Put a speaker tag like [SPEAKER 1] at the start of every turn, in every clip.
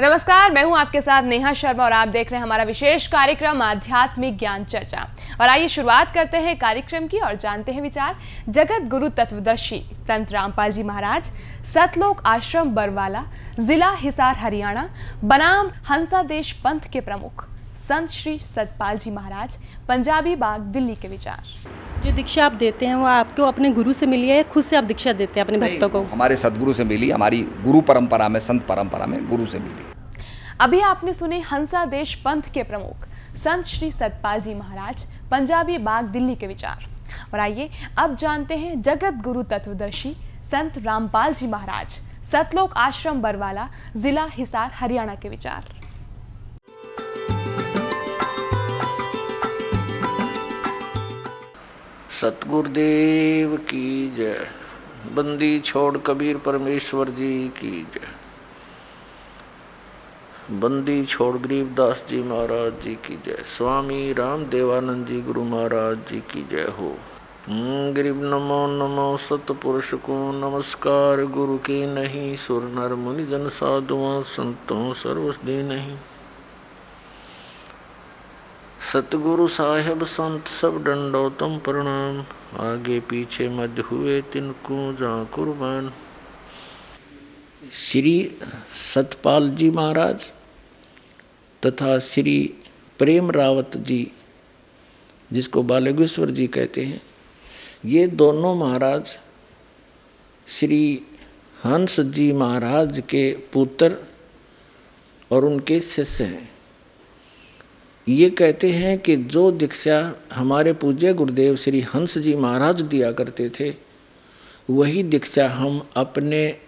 [SPEAKER 1] नमस्कार मैं हूँ आपके साथ नेहा शर्मा और आप देख रहे हैं हमारा विशेष कार्यक्रम आध्यात्मिक ज्ञान चर्चा। और आइए शुरुआत करते हैं कार्यक्रम की और जानते हैं विचार। जगत गुरु तत्वदर्शी संत रामपाल जी महाराज सतलोक आश्रम बरवाला जिला हिसार हरियाणा बनाम हंसा देश पंथ के प्रमुख संत श्री सतपाल जी महाराज पंजाबी बाग दिल्ली के विचार।
[SPEAKER 2] जो दीक्षा आप देते हैं वो आपको अपने गुरु से मिली है या खुद से आप दीक्षा देते हैं अपने भक्तों को?
[SPEAKER 3] हमारे सदगुरु से मिली हमारी गुरु परंपरा में संत परंपरा में गुरु से मिली।
[SPEAKER 1] अभी आपने सुने हंसा देश पंथ के प्रमुख। संत श्री सतपाल जी महाराज, पंजाबी बाग दिल्ली के विचार। और आइए, अब जानते हैं जगत गुरु तत्वदर्शी संत रामपाल जी महाराज, सतलोक आश्रम बरवाला, जिला हिसार, हरियाणा के विचार।
[SPEAKER 4] सतगुरुदेव की जय। बंदी छोड़ कबीर परमेश्वर जी की जय। बंदी छोड़ गरीबदास जी महाराज जी की जय। स्वामी राम देवानंद जी गुरु महाराज जी की जय हो। हम्म, गरीब नमो नमो सतपुरुष को नमस्कार। गुरु की नहीं सुर नर मुनि जन साधुओं संतों सर्वस्दी नहीं। सतगुरु साहेब संत सब दंडोतम प्रणाम। आगे पीछे मध्य हुए तिनको जा कुर्बान। श्री सतपाल जी महाराज तथा श्री प्रेम रावत जी, जिसको बालगेश्वर जी कहते हैं, ये दोनों महाराज श्री हंस जी महाराज के पुत्र और उनके शिष्य हैं। ये कहते हैं कि जो दीक्षा हमारे पूज्य गुरुदेव श्री हंस जी महाराज दिया करते थे, वही दीक्षा हम अपने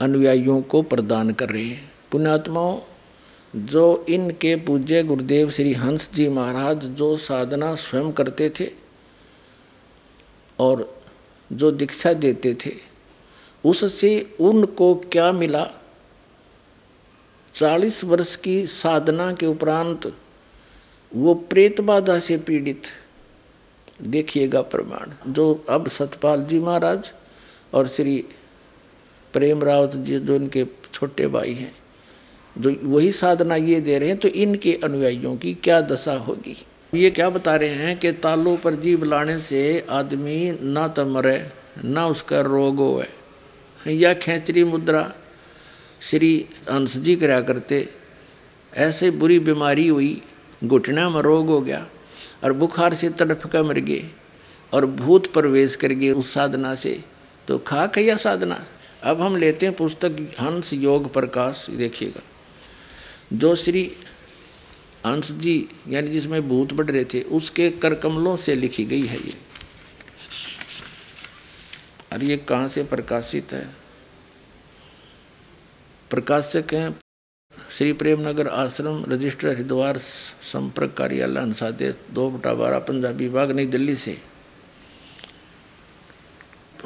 [SPEAKER 4] अनुयायियों को प्रदान कर रहे हैं। पुण्यात्माओं जो इनके पूज्य गुरुदेव श्री हंस जी महाराज जो साधना स्वयं करते थे और जो दीक्षा देते थे, उससे उनको क्या मिला? चालीस वर्ष की साधना के उपरांत वो प्रेत बाधा से पीड़ित। देखिएगा प्रमाण। जो अब सतपाल जी महाराज और श्री प्रेम रावत जी, जो इनके छोटे भाई हैं जो वही साधना ये दे रहे हैं तो इनके अनुयायियों की क्या दशा होगी? ये क्या बता रहे हैं कि तालों पर जीव लाने से आदमी ना तो मरे, ना उसका रोग हो या खेचरी मुद्रा श्री हंस जी करा करते, ऐसे बुरी बीमारी हुई, घुटना में रोग हो गया और बुखार से तड़फ कर मर गए और भूत प्रवेश कर गए उस साधना से। तो खा कैया साधना? अब हम लेते हैं पुस्तक हंस योग प्रकाश, देखिएगा। जो श्री अंश जी, यानी जिसमें भूत बढ़ रहे थे, उसके करकमलों से लिखी गई है ये। और ये कहाँ से प्रकाशित है? प्रकाशक हैं श्री प्रेमनगर आश्रम रजिस्टर हरिद्वार संपर्क कार्यालय, अंसादे, दो बटा बारह, पंजाबी बाग नई दिल्ली से।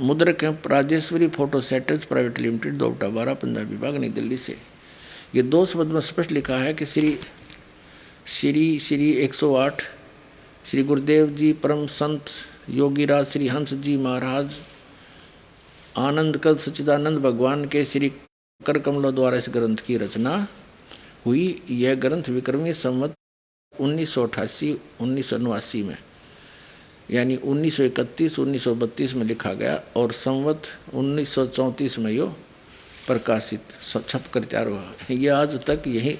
[SPEAKER 4] मुद्रक हैं, Rajeshwari photo setters private limited, दो बटा बारह, पंजाबी बाग नई दिल्ली से। ये दो शब्द में स्पष्ट लिखा है कि श्री श्री श्री 108 श्री गुरुदेव जी परम संत, योगीराज श्री हंस जी महाराज, आनंद कल सच्चिदानंद भगवान के श्री कर कमलों द्वारा इस ग्रंथ की रचना हुई। यह ग्रंथ विक्रमी संवत उन्नीस सौ अठासी, उन्नीस सौ में, यानी 1931 1932 में लिखा गया और संवत 1934 में यो प्रकाशित छप कर हुआ ये आज तक यही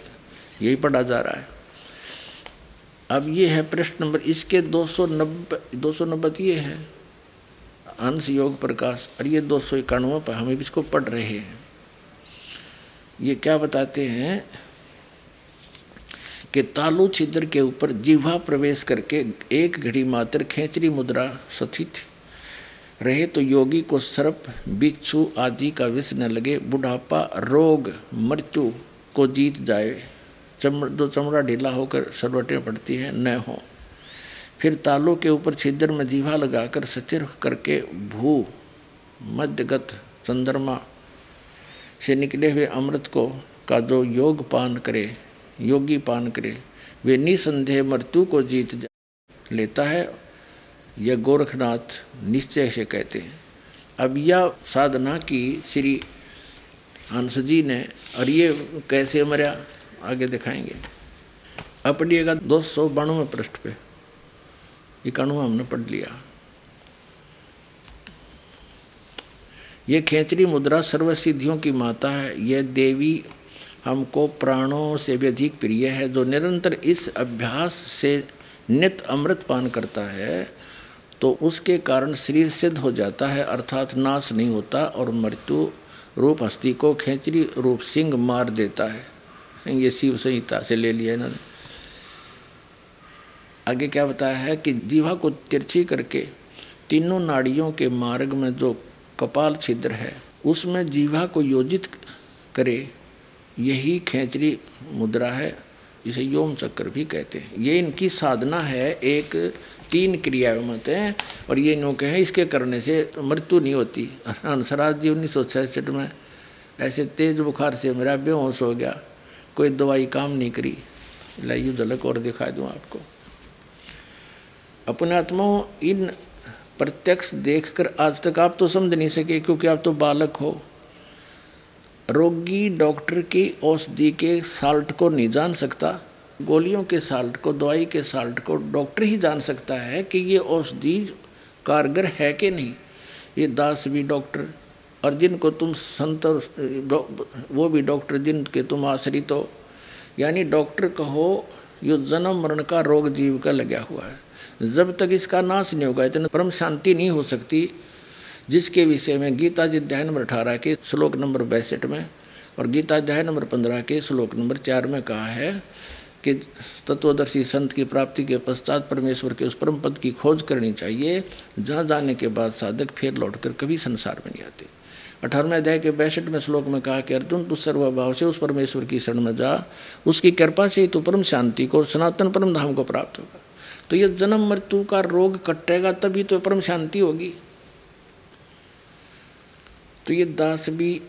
[SPEAKER 4] यही पढ़ा जा रहा है। अब ये है प्रश्न नंबर, इसके दो सौ नब्बे, दो सौ नब्बे ये है। अंश योग प्रकाश, और ये दो सौ इक्यानवे पर हम इसको पढ़ रहे हैं। ये क्या बताते हैं कि तालु छिद्र के ऊपर जिह्वा प्रवेश करके एक घड़ी मात्र खेचरी मुद्रा स्थित रहे तो योगी को सर्प, बिच्छू आदि का विष न लगे। बुढ़ापा, रोग, मृत्यु को जीत जाए। चमड़ जो चमड़ा ढीला होकर सरवटें पड़ती है, न हो। फिर तालों के ऊपर छिद्र में जीवा लगाकर सचिर करके भू, मध्यगत चंद्रमा से निकले हुए अमृत को, का जो योग पान करे, योगी पान करे, वे निसंदेह मृत्यु को जीत जा लेता है यह गोरखनाथ निश्चय से कहते हैं। अब यह साधना की श्री हंस जी ने, और ये कैसे मरा आगे दिखाएँगे? अब पढ़िएगा दो सौ बानवे पृष्ठ पे। इक्यानवे हमने पढ़ लिया। ये खेचरी मुद्रा सर्व सिद्धियों की माता है। यह देवी हमको प्राणों से भी अधिक प्रिय है, जो निरंतर इस अभ्यास से नित अमृत पान करता है। तो उसके कारण शरीर सिद्ध हो जाता है, अर्थात नाश नहीं होता और मृत्यु रूप हस्ती को खेचरी रूप सिंह मार देता है। ये शिव संहिता से ले लिया इन्होंने। आगे क्या बताया है कि जीवा को तिरछी करके तीनों नाड़ियों के मार्ग में जो कपाल छिद्र है, उसमें जीवा को योजित करे, यही खेचरी मुद्रा है, इसे योम चक्र भी कहते हैं। ये इनकी साधना है, एक तीन क्रियाएँ मत हैं और ये इन्हों के हैं, इसके करने से मृत्यु नहीं होती। हंसराज जी उन्नीस सौ छसठ में ऐसे तेज बुखार से मेरा बेहोश हो गया, कोई दवाई काम नहीं करी। लाइयो झलक और दिखा दूँ आपको। अपने आत्माओं, इन प्रत्यक्ष देखकर आज तक आप तो समझ नहीं सके क्योंकि आप तो बालक हो। रोगी डॉक्टर की औषधि के साल्ट को नहीं जान सकता। गोलियों के साल्ट को, दवाई के साल्ट को डॉक्टर ही जान सकता है कि ये औषधि कारगर है कि नहीं। ये दास भी डॉक्टर और जिनको तुम संत वो भी डॉक्टर जिनके तुम आश्रित हो। यानी डॉक्टर कहो, यो जन्म मरण का रोग जीव का लगा हुआ है। जब तक इसका नाश नहीं होगा, इतना परम शांति नहीं हो सकती। जिसके विषय में गीता जी अध्याय नंबर अठारह के श्लोक नंबर बैसठ में और गीता अध्याय नंबर पंद्रह के श्लोक नंबर चार में कहा है कि तत्वदर्शी संत की प्राप्ति के पश्चात परमेश्वर के उस परम पद की खोज करनी चाहिए। जहाँ जाने के बाद साधक फिर लौटकर कभी संसार में नहीं आते। अठारहवें अध्याय के बैसठ में श्लोक में कहा कि, अर्जुन, तू सर्वभाव से उस परमेश्वर की शरण में जा। उसकी कृपा से ही तो परम शांति को सनातन परम धाम को प्राप्त होगा। तो यह जन्म मृत्यु का रोग कटेगा, तभी तो परम शांति होगी। तो ये दास भी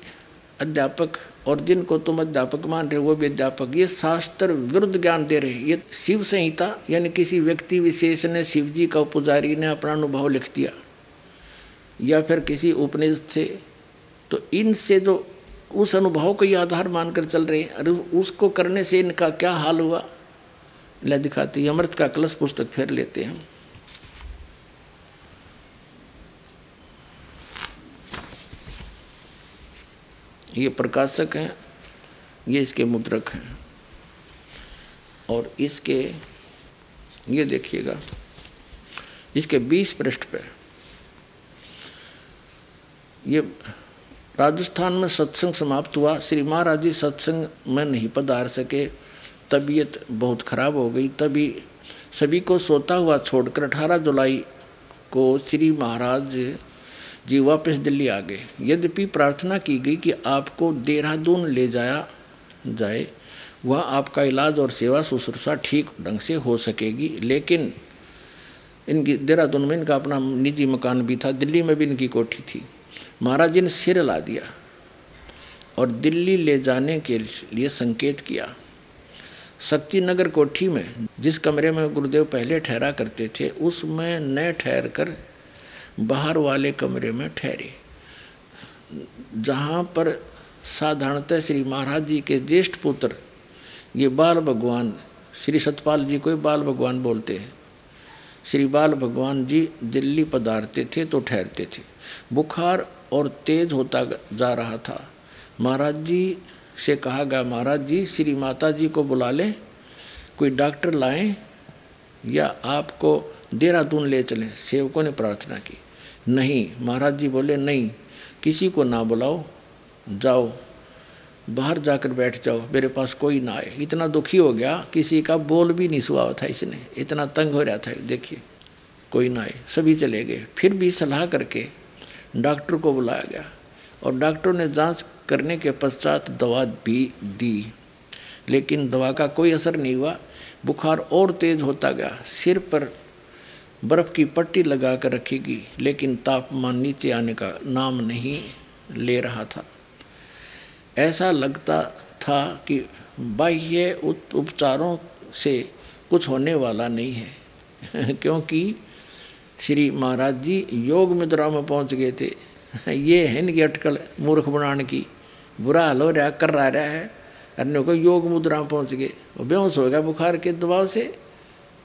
[SPEAKER 4] अध्यापक और जिनको तुम अध्यापक मान रहे हो, वो भी अध्यापक। ये शास्त्र विरुद्ध ज्ञान दे रहे ये शिव संहिता, यानी किसी व्यक्ति विशेष ने शिव जी का पुजारी ने अपना अनुभव लिख दिया, या फिर किसी उपनिषद से तो इनसे जो उस अनुभव को ये आधार मानकर चल रहे हैं। अरे, उसको करने से इनका क्या हाल हुआ? ले दिखाते अमृत का कलश पुस्तक फेर लेते हैं ये प्रकाशक हैं, ये इसके मुद्रक हैं। और इसके, ये देखिएगा, इसके 20 पृष्ठ पे, ये राजस्थान में सत्संग समाप्त हुआ। श्री महाराज जी सत्संग में नहीं पधार सके, तबीयत बहुत खराब हो गई। तभी सभी को सोता हुआ छोड़कर 18 जुलाई को श्री महाराज जी, वापस दिल्ली आ गए। यद्यपि प्रार्थना की गई कि आपको देहरादून ले जाया जाए, वह आपका इलाज और सेवा शुश्रूषा ठीक ढंग से हो सकेगी, लेकिन इनकी, देहरादून में इनका अपना निजी मकान भी था, दिल्ली में भी इनकी कोठी थी। महाराज जी ने सिर ला दिया और दिल्ली ले जाने के लिए संकेत किया। शक्ति नगर कोठी में, जिस कमरे में गुरुदेव पहले ठहरा करते थे, उसमें न ठहर कर बाहर वाले कमरे में ठहरे। जहाँ पर साधारणतः श्री महाराज जी के ज्येष्ठ पुत्र, ये बाल भगवान, श्री सतपाल जी को बाल भगवान बोलते हैं। श्री बाल भगवान जी दिल्ली पधारते थे तो ठहरते थे। बुखार और तेज होता जा रहा था। महाराज जी से कहा गया, महाराज जी, श्री माता जी को बुला लें, कोई डॉक्टर लाएँ या आपको देहरादून ले चलें? सेवकों ने प्रार्थना की। नहीं। महाराज जी बोले, नहीं, किसी को ना बुलाओ, जाओ, बाहर जाकर बैठ जाओ, मेरे पास कोई ना आए। इतना दुखी हो गया, किसी का बोल भी नहीं सुहा था इसने। इतना तंग हो रहा था, देखिए, कोई ना आए, सभी चले गए। फिर भी सलाह करके डॉक्टर को बुलाया गया और डॉक्टर ने जाँच करने के पश्चात दवा भी दी। लेकिन दवा का कोई असर नहीं हुआ। बुखार और तेज होता गया। सिर पर बर्फ़ की पट्टी लगा कर रखेगी, लेकिन तापमान नीचे आने का नाम नहीं ले रहा था। ऐसा लगता था कि बाह्य उपचारों से कुछ होने वाला नहीं है, क्योंकि श्री महाराज जी योग मुद्रा में पहुँच गए थे। ये है इनकी अटकल, मूर्ख बनाने की। बुरा हाल हो रहा, कर रहा रहा है। अन्य को योग मुद्रा में पहुँच गए। बेहोश हो गया बुखार के दबाव से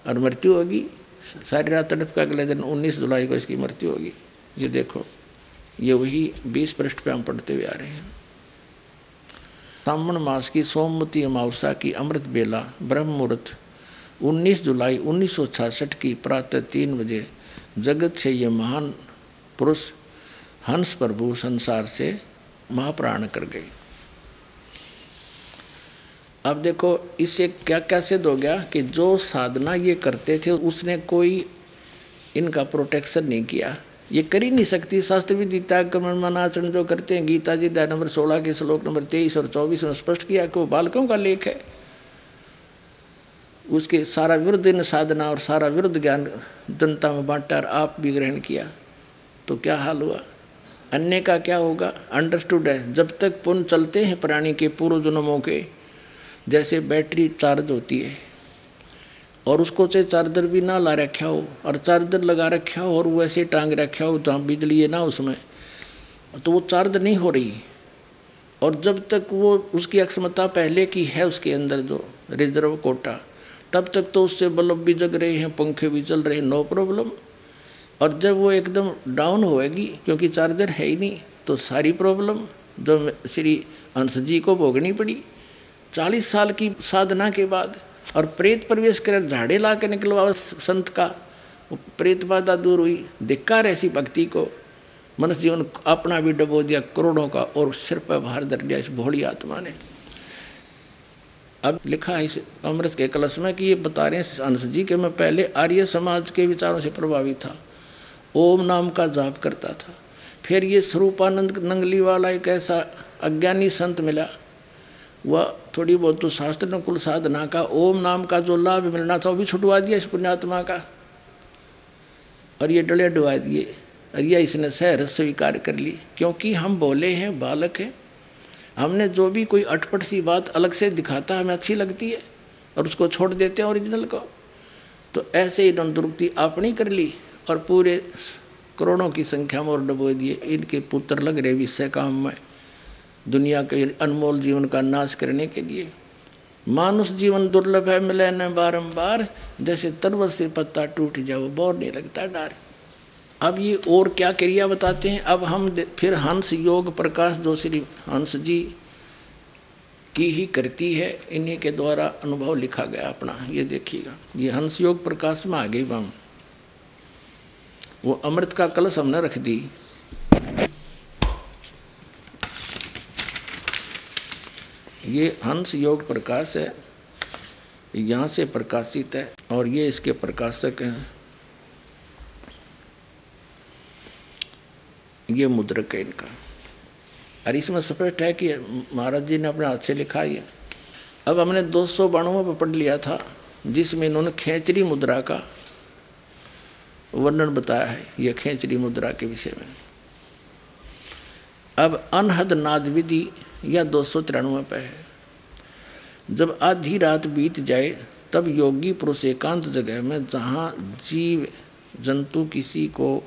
[SPEAKER 4] और मृत्यु होगी। सारी रात तड़प का अगले दिन उन्नीस जुलाई को इसकी मृत्यु होगी। ये देखो, ये वही बीस पृष्ठ पे हम पढ़ते हुए आ रहे हैं। सावन मास की सोमवती अमावसा की अमृत बेला, ब्रह्म मुहूर्त 19 जुलाई उन्नीस सौ छियासठ की प्रातः तीन बजे जगत से ये महान पुरुष हंस प्रभु संसार से महाप्राण कर गए। अब देखो इससे क्या क्या सिद्ध हो गया कि जो साधना ये करते थे, उसने कोई इनका प्रोटेक्शन नहीं किया। ये कर ही नहीं सकती। शास्त्र विधि त्याग कर्म मनाचरण जो करते हैं, गीता जी दया नंबर सोलह के श्लोक नंबर तेईस और चौबीस में स्पष्ट किया कि वो बालकों का लेख है। उसके सारा विरुद्ध इन साधना और सारा विरुद्ध ज्ञान जनता में बांटा और आप भी ग्रहण किया। तो क्या हाल हुआ? अन्य का क्या होगा? अंडरस्टूड है। जब तक पुण्य चलते हैं प्राणी के पूर्व जन्मों के जैसे बैटरी चार्ज होती है। और उसको से चार्जर भी ना ला रखा हो, और चार्जर लगा रखा हो, और वैसे टांग रखा हो, जहाँ बिजली है ना उसमें तो वो चार्ज नहीं हो रही। और जब तक वो उसकी अक्षमता पहले की है उसके अंदर जो रिज़र्व कोटा, तब तक तो उससे बल्ब भी जग रहे हैं, पंखे भी चल रहे हैं नो प्रॉब्लम और जब वो एकदम डाउन होएगी, क्योंकि चार्जर है ही नहीं तो सारी प्रॉब्लम जो श्री अंश जी को भोगनी पड़ी। चालीस साल की साधना के बाद और प्रेत प्रवेश कर, झाड़े ला के निकलवा संत का। प्रेत बाधा दूर हुई। धिक्कार ऐसी भक्ति को मनुष्य जीवन अपना भी डबो दिया, करोड़ों का और सिर पर भार धर दिया इस भोली आत्मा ने। अब लिखा है इस अमृत के कलश में कि ये बता रहे हैं अंश जी, के मैं पहले आर्य समाज के विचारों से प्रभावित था। ओम नाम का जाप करता था। फिर ये स्वरूपानंद नंगली वाला एक ऐसा अज्ञानी संत मिला वह थोड़ी बहुत तो शास्त्र अनुकूल साधना का, ओम नाम का जो लाभ मिलना था, वो भी छुटवा दिया इस पुण्यात्मा का। और ये डले डुबा दिए। और यह इसने सहर स्वीकार कर ली। क्योंकि हम बोले हैं, बालक हैं। हमने जो भी कोई अटपट सी बात अलग से दिखाता, हमें अच्छी लगती है। और उसको छोड़ देते हैं ओरिजिनल को। तो ऐसे ही दुरुक्ति आपनी कर ली। और पूरे करोड़ों की संख्या में और डबो दिए। इनके पुत्र लग रहे विषय काम में। दुनिया के अनमोल जीवन का नाश करने के लिए। मानुष जीवन दुर्लभ है, मिले न बारम्बार जैसे तरवत से पत्ता टूट जाओ, बोर नहीं लगता, डर। अब ये और क्या क्रिया बताते हैं? अब हम फिर हंस योग प्रकाश श्री हंस जी की ही करती है, इन्हीं के द्वारा अनुभव लिखा गया अपना। ये देखिएगा, ये हंस योग प्रकाश में आ गई हम। वो अमृत का कलश हमने रख दी। ये हंस योग प्रकाश है, यहाँ से प्रकाशित है और ये इसके प्रकाशक हैं। ये मुद्रक है इनका। और इसमें स्पष्ट है कि महाराज जी ने अपने हाथ से लिखा ये। अब हमने 200 सौ बाणुओं पर पढ़ लिया था, जिसमें इन्होंने खेचरी मुद्रा का वर्णन बताया है यह खेचरी मुद्रा के विषय में। अब अनहद नाद विधि या दो सौ तिरानवे पे है। जब आधी रात बीत जाए, तब योगी पुरुष एकांत जगह में जहाँ जीव जंतु किसी को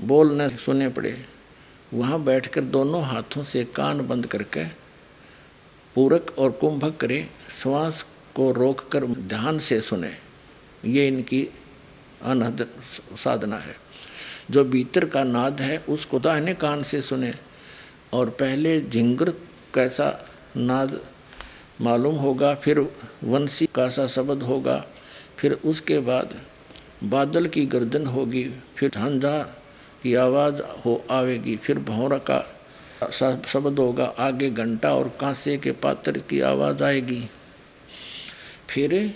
[SPEAKER 4] बोलने सुने पड़े, वहाँ बैठकर दोनों हाथों से कान बंद करके पूरक और कुंभक करें, श्वास को रोककर ध्यान से सुने। ये इनकी अनहद साधना है। जो भीतर का नाद है उसको दाहिने कान से सुने। और पहले झिंगर कैसा नाद मालूम होगा, फिर वंशी का सा शब्द होगा, फिर उसके बाद बादल की गर्दन होगी, फिर झंझा की आवाज़ हो आवेगी, फिर भौरा का शब्द होगा, आगे घंटा और कांसे के पात्र की आवाज़ आएगी। फिर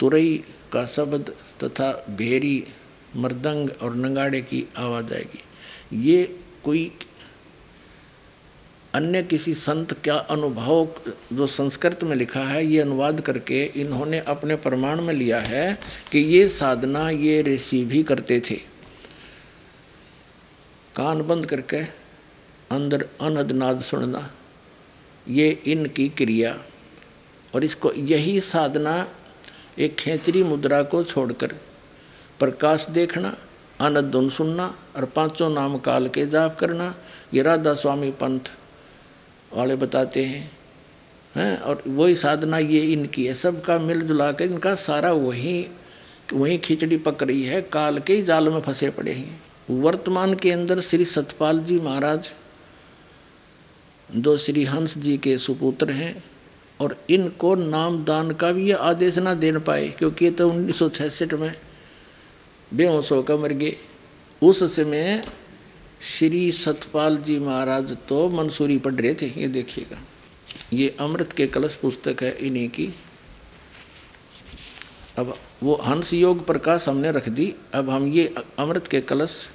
[SPEAKER 4] तुरई का शब्द तथा भेरी मृदंग और नंगाड़े की आवाज़ आएगी। ये कोई अन्य किसी संत का अनुभव जो संस्कृत में लिखा है, ये अनुवाद करके इन्होंने अपने प्रमाण में लिया है कि ये साधना ये ऋषि भी करते थे। कान बंद करके अंदर अनदनाद सुनना, ये इनकी क्रिया। और इसको यही साधना एक खेचरी मुद्रा को छोड़कर प्रकाश देखना, आनंद धुन सुनना और पाँचों नाम काल के जाप करना, ये राधा स्वामी पंथ वाले बताते हैं हैं? और वही साधना ये इनकी है। सबका मिल जुला कर इनका सारा वही वही खिचड़ी पक रही है, काल के ही जाल में फंसे पड़े हैं। वर्तमान के अंदर श्री सतपाल जी महाराज जो श्री हंस जी के सुपुत्र हैं, और इनको नाम दान का भी ये आदेश ना दे पाए, क्योंकि ये तो उन्नीस में बेहोश होकर मर गए। उस समय श्री सतपाल जी महाराज तो मंसूरी पढ़ रहे थे, ये देखिएगा। ये अमृत के कलश पुस्तक है इन्हीं की। अब वो हंस योग प्रकाश हमने रख दी, अब हम ये अमृत के कलश,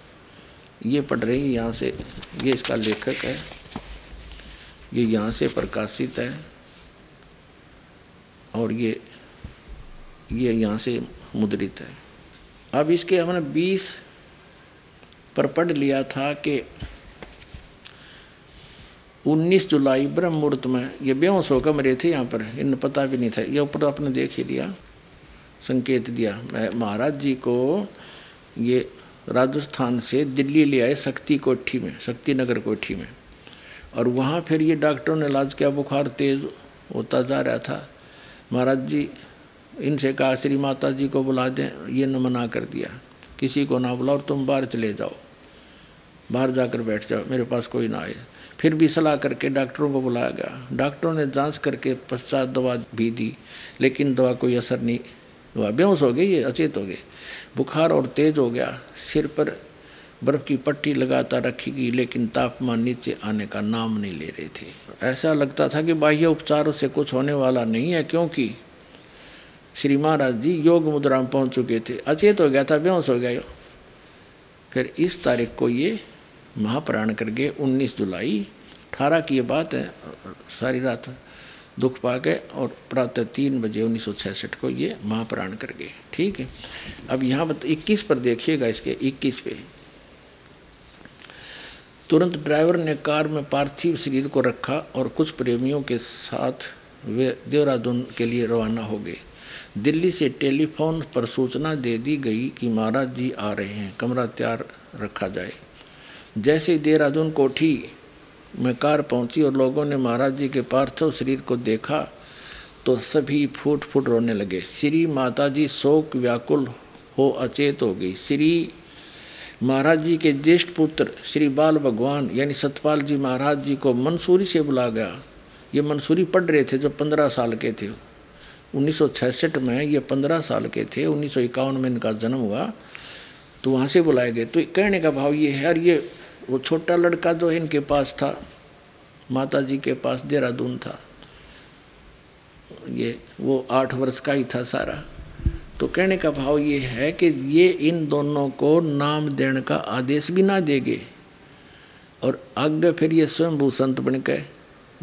[SPEAKER 4] ये पढ़ रहे हैं, यहाँ से, ये इसका लेखक है। ये यहाँ से प्रकाशित है। और ये ये यहाँ से मुद्रित है। अब इसके हमने बीस पर पढ़ लिया था कि 19 जुलाई ब्रह्म मुहूर्त में ये बेहोश होकर मरे थे यहाँ पर। इन पता भी नहीं था। ये ऊपर आपने देख ही लिया, संकेत दिया। मैं महाराज जी को ये राजस्थान से दिल्ली ले आए शक्ति कोठी में, शक्ति नगर कोठी में। और वहाँ फिर ये डॉक्टरों ने इलाज किया। बुखार तेज़ होता जा रहा था। महाराज जी, इनसे कहा, श्री माता जी को बुला दें। ये न मना कर दिया। किसी को ना बुलाओ तुम बाहर चले जाओ। बाहर जाकर बैठ जाओ, मेरे पास कोई ना आए। फिर भी सलाह करके डॉक्टरों को बुलाया गया। डॉक्टरों ने जाँच करके पश्चात दवा भी दी, लेकिन दवा कोई असर नहीं हुआ। बेहोश हो गई, ये अचेत हो गए। बुखार और तेज हो गया। सिर पर बर्फ़ की पट्टी लगातार रखी गई, लेकिन तापमान नीचे आने का नाम नहीं ले रहे थे। ऐसा लगता था कि बाह्य उपचारों से कुछ होने वाला नहीं है, क्योंकि श्री महाराज जी योग मुद्रा में पहुँच चुके थे। अचेत हो गया था, बेहोश हो गया। फिर इस तारीख को ये महाप्राण कर गए उन्नीस जुलाई, अठारह की ये बात है, सारी रात दुख पा गए और प्रातः तीन बजे उन्नीस सौ छियासठ को ये महाप्राण कर गए ठीक है? अब यहाँ बत, इक्कीस पर देखिएगा इसके, इक्कीस पे। तुरंत ड्राइवर ने कार में पार्थिव शरीर को रखा और कुछ प्रेमियों के साथ वे देहरादून के लिए रवाना हो गए। दिल्ली से टेलीफोन पर सूचना दे दी गई कि महाराज जी आ रहे हैं, कमरा तैयार रखा जाए। जैसे ही देहरादून कोठी में कार पहुँची और लोगों ने महाराज जी के पार्थिव शरीर को देखा तो सभी फूट फूट रोने लगे। श्री माता जी शोक व्याकुल हो, अचेत हो गई। श्री महाराज जी के ज्येष्ठ पुत्र श्री बाल भगवान, यानी सतपाल जी महाराज जी को मंसूरी से बुला गया। ये मंसूरी पढ़ रहे थे जब पंद्रह साल के थे। उन्नीस सौ छियासठ में ये पंद्रह साल के थे, उन्नीस सौ इक्यावन में इनका जन्म हुआ तो वहाँ से बुलाए गए। तो कहने का भाव ये है, और ये वो छोटा लड़का जो इनके पास था माता जी के पास देहरादून था। ये, वो आठ वर्ष का ही था सारा। तो कहने का भाव ये है कि ये इन दोनों को नाम देने का आदेश भी ना देगे। और आगे फिर ये स्वयं भू संत बन के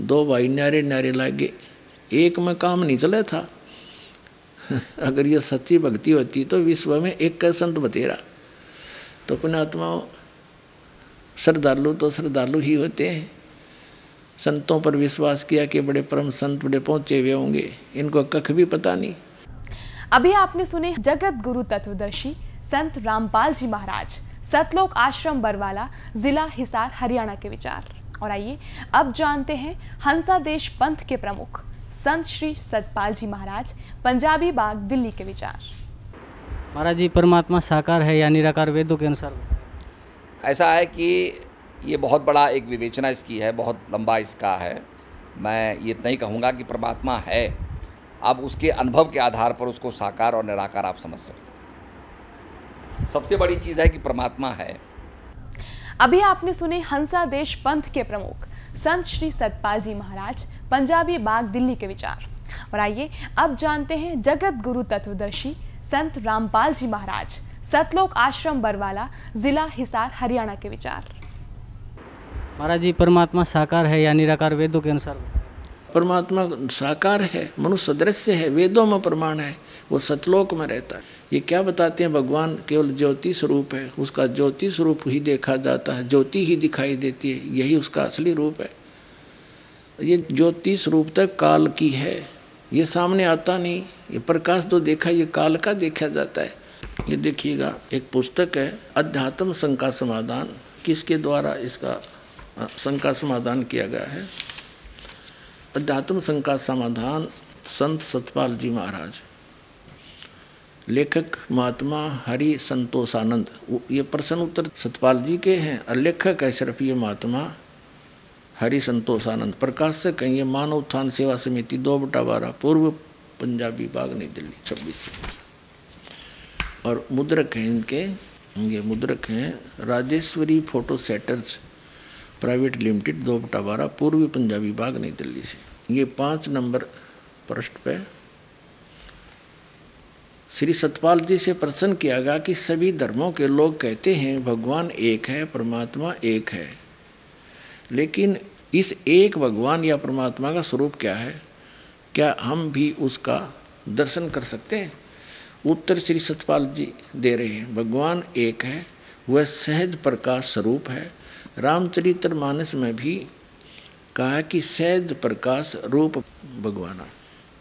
[SPEAKER 4] दो भाई न्यारे न्यारे लागे। एक में काम नहीं चला था। अगर ये सच्ची भक्ति होती तो विश्व में एक का संत बतेरा। तो पुणात्माओं श्रद्धालु तो श्रद्धालु ही होते हैं। संतों पर विश्वास किया कि बड़े परम संत बड़े पहुँचे हुए होंगे इनको कख भी पता नहीं।
[SPEAKER 1] अभी आपने सुने जगत गुरु तत्वदर्शी संत रामपाल जी महाराज सतलोक आश्रम बरवाला जिला हिसार हरियाणा के विचार। और आइए अब जानते हैं हंसा देश पंथ के प्रमुख संत श्री सतपाल जी महाराज पंजाबी बाग दिल्ली के विचार।
[SPEAKER 5] महाराज जी परमात्मा साकार है या निराकार वेदों के अनुसार?
[SPEAKER 3] ऐसा है कि ये बहुत बड़ा एक विवेचना इसकी है, बहुत लंबा इसका है। मैं ये नहीं कहूँगा कि परमात्मा है। अब उसके अनुभव के आधार पर उसको साकार और निराकार आप समझ सकते हैं। सबसे बड़ी चीज़ है कि परमात्मा है।
[SPEAKER 1] अभी आपने सुने हंसा देश पंथ के प्रमुख, संत श्री सतपाल जी महाराज, पंजाबी बाग दिल्ली के विचार। और आइए, अब जानते हैं जगत गुरु तत्वदर्शी संत रामपाल जी महाराज। सतलोक आश्रम बरवाला जिला हिसार हरियाणा के विचार।
[SPEAKER 5] महाराज जी परमात्मा साकार है या निराकार? वेदों के अनुसार
[SPEAKER 4] परमात्मा साकार है मनुष्य सदृश्य है वेदों में प्रमाण है वो सतलोक में रहता है। ये क्या बताते हैं? भगवान केवल ज्योति स्वरूप है उसका ज्योति स्वरूप ही देखा जाता है ज्योति ही दिखाई देती है यही उसका असली रूप है। ये ज्योति स्वरूप तक काल की है ये सामने आता नहीं ये प्रकाश तो देखा ये काल का देखा जाता है। ये देखिएगा, एक पुस्तक है, अध्यात्म शंका समाधान। किसके द्वारा इसका शंका समाधान किया गया है? अध्यात्म शंका समाधान, संत सतपाल जी महाराज। लेखक महात्मा हरि संतोषानंद। ये प्रश्न उत्तर सतपाल जी के हैं, और लेखक है सिर्फ़ ये महात्मा हरि संतोषानंद। प्रकाशक हैं ये मानव उत्थान सेवा समिति दो बटा बारह, पूर्व पंजाबी बाग, नई दिल्ली, छब्बीस। और मुद्रक हैं इनके, ये मुद्रक हैं Rajeshwari photo setters private limited दो बटा बारह पूर्वी पंजाबी बाग, नई दिल्ली से। ये पाँच नंबर पृष्ठ पे श्री सतपाल जी से प्रश्न किया गया कि सभी धर्मों के लोग कहते हैं, भगवान एक है, परमात्मा एक है। लेकिन इस एक भगवान या परमात्मा का स्वरूप क्या है? क्या हम भी उसका दर्शन कर सकते हैं? उत्तर श्री सतपाल जी दे रहे हैं, भगवान एक है, वह सहज प्रकाश स्वरूप है। रामचरित्र मानस में भी कहा कि सहज प्रकाश रूप भगवाना,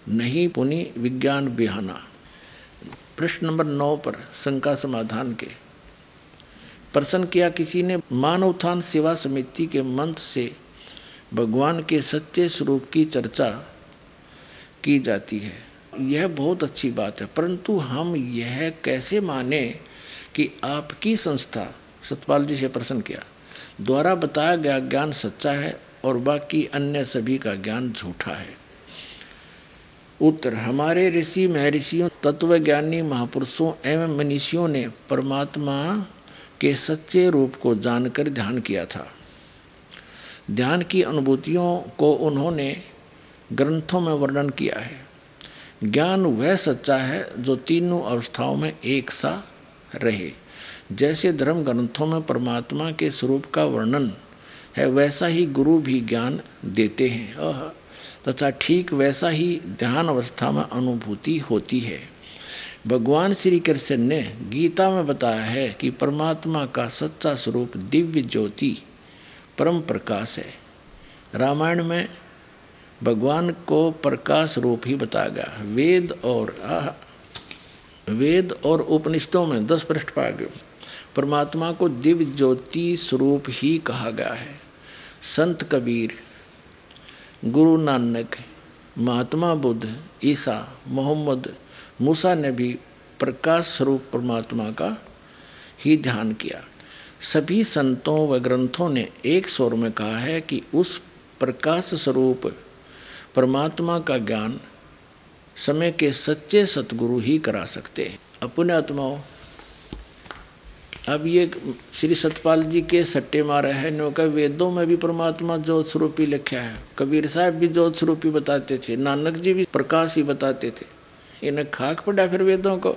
[SPEAKER 4] नहीं पुनि विज्ञान बिहाना प्रश्न नंबर नौ पर शंका समाधान के। प्रश्न किया, किसी ने मानव उत्थान सेवा समिति के मंत्र से भगवान के सच्चे स्वरूप की चर्चा की जाती है? यह बहुत अच्छी बात है। परंतु हम यह कैसे माने कि आपकी संस्था, सतपाल जी से प्रश्न किया, द्वारा बताया गया ज्ञान सच्चा है और बाकी अन्य सभी का ज्ञान झूठा है? उत्तर, हमारे ऋषि, महर्षियों, तत्वज्ञानी, महापुरुषों एवं मनीषियों ने परमात्मा के सच्चे रूप को जानकर ध्यान किया था। ध्यान की अनुभूतियों को उन्होंने ग्रंथों में वर्णन किया है। ज्ञान वह सच्चा है जो तीनों अवस्थाओं में एक सा रहे। जैसे धर्म ग्रंथों में परमात्मा के स्वरूप का वर्णन है, वैसा ही गुरु भी ज्ञान देते हैं। तथा ठीक वैसा ही ध्यान अवस्था में अनुभूति होती है। भगवान श्री कृष्ण ने गीता में बताया है कि परमात्मा का सच्चा स्वरूप दिव्य ज्योति परम प्रकाश है। रामायण में भगवान को प्रकाश रूप ही बताया गया वेद और वेद और उपनिषदों में दस पृष्ठ पाया गया परमात्मा को दिव्य ज्योति स्वरूप ही कहा गया है। संत कबीर, गुरु नानक, महात्मा बुद्ध, ईसा, मोहम्मद, मूसा ने भी प्रकाश स्वरूप परमात्मा का ही ध्यान किया। सभी संतों व ग्रंथों ने एक स्वर में कहा है कि उस प्रकाश स्वरूप परमात्मा का ज्ञान समय के सच्चे सतगुरु ही करा सकते हैं। अपने आत्माओं अब ये श्री सतपाल जी के सट्टे मारे हैं नो का वेदों में भी परमात्मा ज्योत स्वरूपी लिखा है। कबीर साहब भी ज्योत स्वरूपी बताते थे, नानक जी भी प्रकाश ही बताते थे। इन्हें खाक पड़ा फिर वेदों को।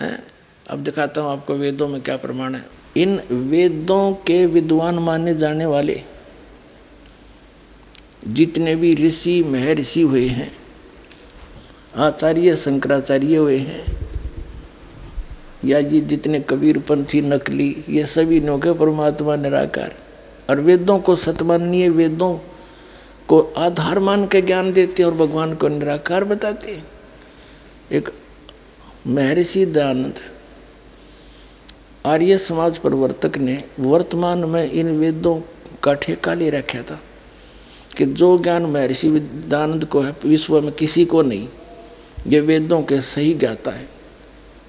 [SPEAKER 4] है? अब दिखाता हूँ आपको वेदों में क्या प्रमाण है। इन वेदों के विद्वान माने जाने वाले जितने भी ऋषि महर्षि हुए हैं, आचार्य, शंकराचार्य हुए हैं, या ये जितने कबीरपंथी, नकली, ये सभी नौके परमात्मा निराकार। और वेदों को सतमाननीय वेदों को आधार मान के ज्ञान देते और भगवान को निराकार बताते एक महर्षि दयानंद, आर्य समाज प्रवर्तक ने वर्तमान में इन वेदों का ठेका ले रखा था। कि जो ज्ञान महर्षि दयानंद को है, विश्व में किसी को नहीं, ये वेदों के सही ज्ञाता है।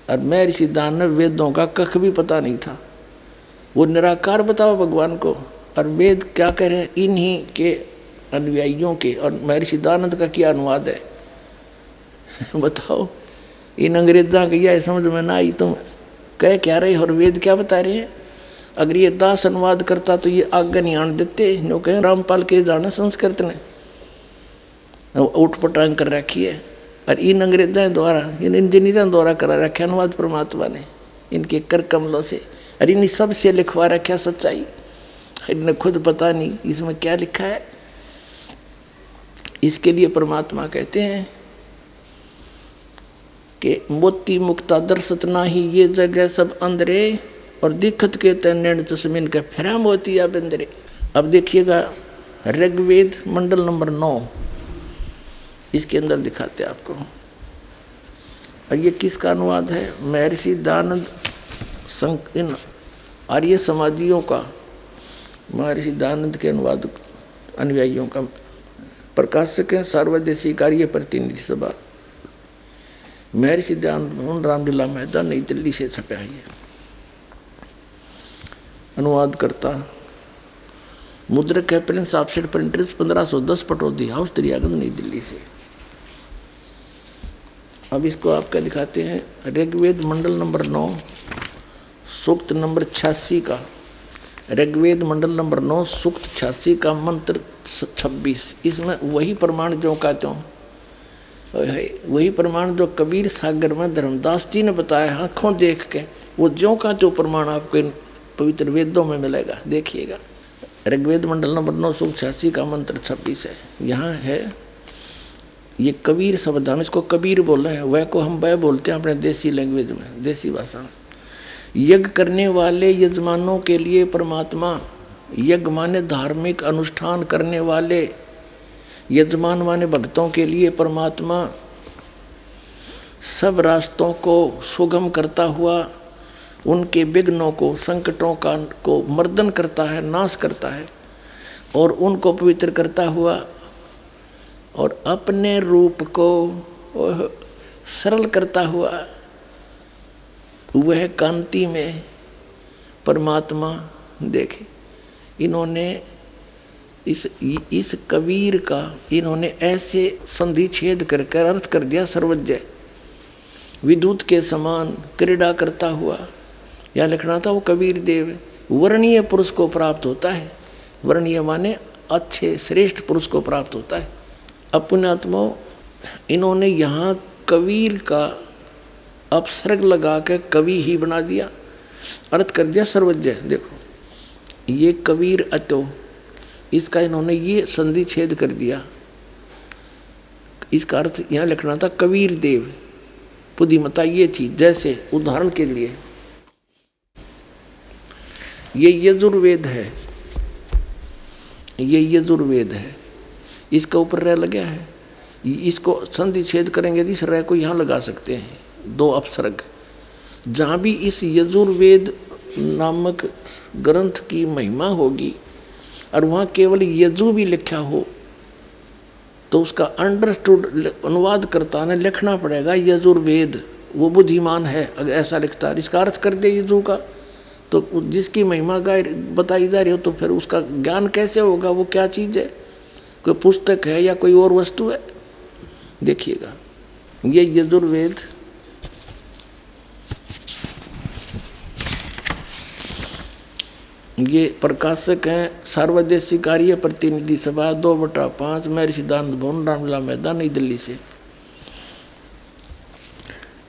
[SPEAKER 4] और महर्षि दयानंद वेदों का कख भी पता नहीं था। वो निराकार बताओ भगवान को, और वेद क्या कह रहे हैं? इन्हीं के अनुयायियों के, और महर्षि दयानंद का क्या अनुवाद है? बताओ। इन अंग्रेजा की यह समझ में ना आई, तुम कह क्या रहे और वेद क्या बता रहे हैं? अगर ये दास अनुवाद करता तो ये आज्ञा नहीं आन देते। जो कहें, रामपाल के जाना संस्कृत ने। उठ पटांग कर रखी है। और इन अंग्रेज़ों द्वारा, इन इंजीनियरों द्वारा करा रखे अनुवाद परमात्मा ने, इनके कर कमलों से। और इन सबसे लिखवा रखा सच्चाई। इन्हें खुद पता नहीं, इसमें क्या लिखा है। इसके लिए परमात्मा कहते हैं कि मोती मुक्ता दर्शत ही ये जगह सब अंदरे और दिखत के तैन तस्मिन का फिरा मोती अब अंदरे। अब देखिएगा, ऋग्वेद मंडल नंबर नौ। इसके अंदर दिखाते आपको। और ये किसका अनुवाद है? महर्षि दानंद इन आर्य समाजियों का। महर्षि दानंद के अनुवाद अनुयायियों का प्रकाशक है, सर्वदेशी कार्य प्रतिनिधि सभा। महर्षि भवन, रामलीला मैदान, नई दिल्ली से छपा है अनुवाद करता। मुद्रक है प्रिंस ऑफसेट प्रिंटर्स पंद्रह सौ दस पटौदी हाउस दरियागंज नई दिल्ली से। अब इसको आपका दिखाते हैं? ऋग्वेद मंडल नंबर नौ, सूक्त नंबर छियासी का। ऋग्वेद मंडल नंबर नौ, सूक्त छियासी का मंत्र छब्बीस। इसमें वही प्रमाण जो का त्यों वही प्रमाण जो कबीर सागर में धर्मदास जी ने बताया, आँखों देख के। वो ज्यो का त्यों प्रमाण आपको पवित्र वेदों में मिलेगा। देखिएगा। ऋग्वेद मंडल नंबर नौ सौ छियासी का मंत्र छब्बीस है। यहाँ है, ये कबीर शब्द हम इसको कबीर बोल रहे हैं। वह को हम वह बोलते हैं अपने देसी लैंग्वेज में, देसी भाषा में। यज्ञ करने वाले यजमानों के लिए परमात्मा यज्ञ माने धार्मिक अनुष्ठान करने वाले, यजमान माने भक्तों के लिए परमात्मा, सब रास्तों को सुगम करता हुआ उनके विघ्नों को, संकटों का, को मर्दन करता है, नाश करता है और उनको पवित्र करता हुआ और अपने रूप को सरल करता हुआ वह कांति में परमात्मा देखे। इन्होंने इस इस कबीर का, इन्होंने ऐसे संधि छेद कर कर अर्थ कर दिया सर्वज्ञ। विद्युत के समान क्रीड़ा करता हुआ या लिखना था वो कबीर देव वर्णीय पुरुष को प्राप्त होता है। वर्णीय माने अच्छे, श्रेष्ठ पुरुष को प्राप्त होता है। अपनात्मा, इन्होंने यहाँ कबीर का अपसर्ग लगा के कवि ही बना दिया। अर्थ कर दिया सर्वज्ञ, देखो। ये कबीर अतो, इसका इन्होंने ये संधि छेद कर दिया। इसका अर्थ यहाँ लिखना था कबीर देव। बुद्धिमता ये थी, जैसे उदाहरण के लिए। ये यजुर्वेद है। ये यजुर्वेद है। इसका ऊपर रह लगा है। इसको संधि छेद करेंगे इस रह को यहाँ लगा सकते हैं। दो अपसर्ग। जहाँ भी इस यजुर्वेद नामक ग्रंथ की महिमा होगी और वहाँ केवल यजु भी लिखा हो तो उसका अंडरस्टूड अनुवाद करता ने लिखना पड़ेगा यजुर्वेद। वो बुद्धिमान है, अगर ऐसा लिखता है। इसका अर्थ कर दे यजु का। तो जिसकी महिमा गाय बताई जा रही हो तो फिर उसका ज्ञान कैसे होगा? वो क्या चीज़ है? कोई पुस्तक है या कोई और वस्तु है? देखिएगा। ये यजुर्वेद। ये प्रकाशक हैं सार्वदेशी कार्य प्रतिनिधि सभा, दो बटा पाँच मेरे सिद्धांत भवन, रामलीला मैदान, नई दिल्ली से।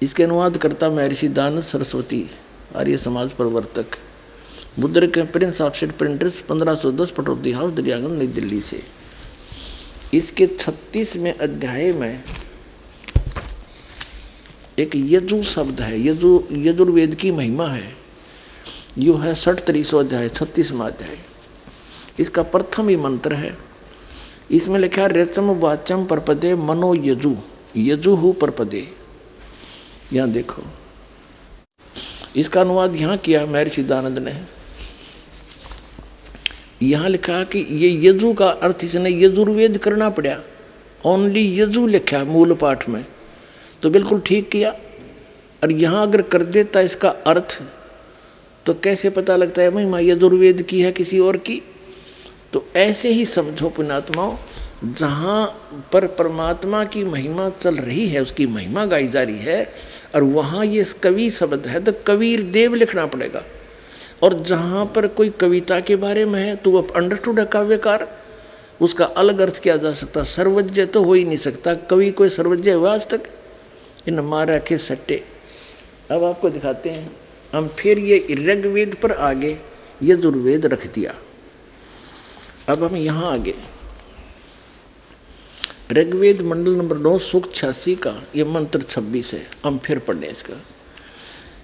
[SPEAKER 4] इसके अनुवाद करता महर्षि दानंद सरस्वती। आर्य समाज प्रवर्तक मुद्र के प्रिंस ऑफसेट प्रिंटर्स, पंद्रह सौ दस पटौती हाउस दरियागंज नई दिल्ली से। इसके छत्तीसवें अध्याय में एक यजु शब्द है, यजु, यजुर्वेद की महिमा है। यू है सठ तरीसो अध्याय, छत्तीसवा अध्याय। इसका प्रथम ही मंत्र है। इसमें लिखा है रेचम वाचम परपदे, मनो यजु यजु हु परपदे। यहाँ देखो। इसका अनुवाद यहाँ किया महर्षि दानंद ने। यहाँ लिखा कि ये यजु का अर्थ इसने यजुर्वेद करना पड़ा। ओनली यजु लिखा मूल पाठ में। तो बिल्कुल ठीक किया। और यहाँ अगर कर देता इसका अर्थ तो कैसे पता लगता है, महिमा, यजुर्वेद की है किसी और की? तो ऐसे ही समझो पुणात्माओं जहाँ पर परमात्मा की महिमा चल रही है, उसकी महिमा गाई जा रही है और वहाँ ये कवि शब्द है तो कबीर देव लिखना पड़ेगा। और जहाँ पर कोई कविता के बारे में है तो वह अंडरस्टूड है काव्यकार। उसका अलग अर्थ किया जा सकता, सर्वज्ञ तो हो ही नहीं सकता। कवि कोई सर्वज्ञ हुआ आज तक? इन मारा के सट्टे। अब आपको दिखाते हैं, हम फिर ये ऋग्वेद पर आगे, यजुर्वेद रख दिया। अब हम यहाँ आगे। ऋग्वेद मंडल नंबर नौ सुख छियासी का ये मंत्र छब्बीस है। हम फिर पढ़ लें इसका।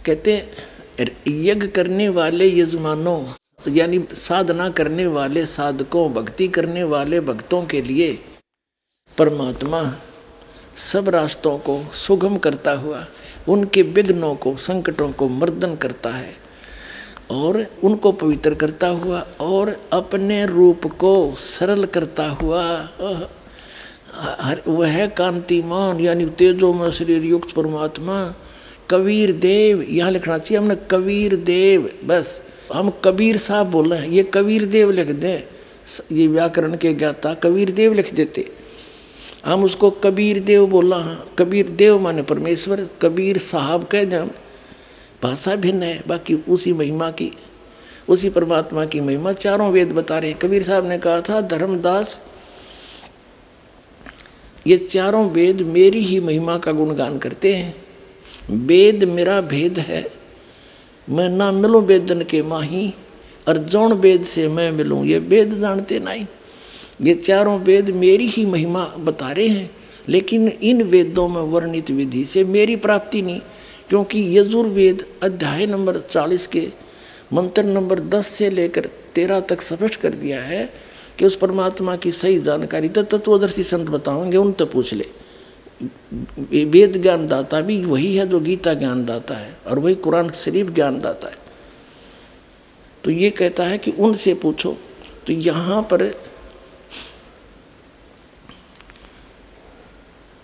[SPEAKER 4] कहते हैं, यज्ञ करने वाले यजमानों, यानी साधना करने वाले साधकों, भक्ति करने वाले भक्तों के लिए परमात्मा सब रास्तों को सुगम करता हुआ, उनके विघ्नों को, संकटों को मर्दन करता है और उनको पवित्र करता हुआ और अपने रूप को सरल करता हुआ वह है कांतिमान, यानी तेजो में शरीर युक्त परमात्मा, कबीर देव, यहाँ लिखना चाहिए हमने कबीर देव, बस। हम कबीर साहब बोल रहे हैं, ये कबीर देव लिख दें। ये व्याकरण के ज्ञाता कबीर देव लिख देते। हम उसको कबीर देव बोला हाँ। कबीर देव माने परमेश्वर, कबीर साहब कह जाए भाषा भिन्न है, बाकी उसी महिमा की, उसी परमात्मा की महिमा। चारों वेद बता रहे हैं, कबीर साहब ने कहा था, धर्मदास ये चारों वेद मेरी ही महिमा का गुणगान करते हैं। वेद मेरा भेद है। मैं ना मिलूं वेदन के माही, और जौन वेद से मैं मिलूं, ये वेद जानते नहीं। ये चारों वेद मेरी ही महिमा बता रहे हैं, लेकिन इन वेदों में वर्णित विधि से मेरी प्राप्ति नहीं, क्योंकि यजुर्वेद अध्याय नंबर चालीस के मंत्र नंबर दस से लेकर तेरह तक स्पष्ट कर दिया है कि उस परमात्मा की सही जानकारी तो तत्वदर्शी संत बताओगे उन तो पूछ ले। वेद ज्ञान दाता भी वही है जो गीता ज्ञान दाता है, और वही कुरान शरीफ ज्ञान दाता है। तो ये कहता है कि उनसे पूछो। तो यहाँ पर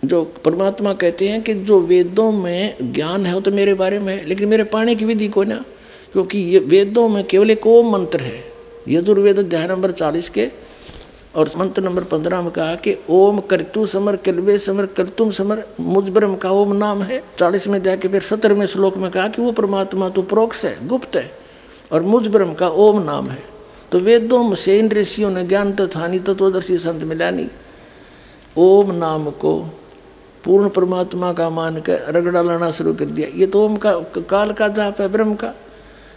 [SPEAKER 4] जो परमात्मा कहते हैं कि जो वेदों में ज्ञान है, वो तो मेरे बारे में है, लेकिन मेरे पाने की विधि को ना, क्योंकि ये वेदों में केवल एक ओम मंत्र है। यजुर्वेद अध्याय नंबर चालीस के और मंत्र नंबर पंद्रह में कहा कि, ओम करतु समर कलवे समर कर्तुम समर मुजब्रम का ओम नाम है। चालीस में जाके फिर सत्रहवें श्लोक में कहा कि, वो परमात्मा तो प्रोक्ष है, गुप्त है और मुजब्रम का ओम नाम है। तो वेदों से इन ऋषियों ने ज्ञान तो था नहीं, तत्वदर्शी संत मिला नहीं। ओम नाम को पूर्ण परमात्मा का मान कर रगड़ा लाना शुरू कर दिया। ये तो ओम का, काल का जाप है, ब्रह्म का।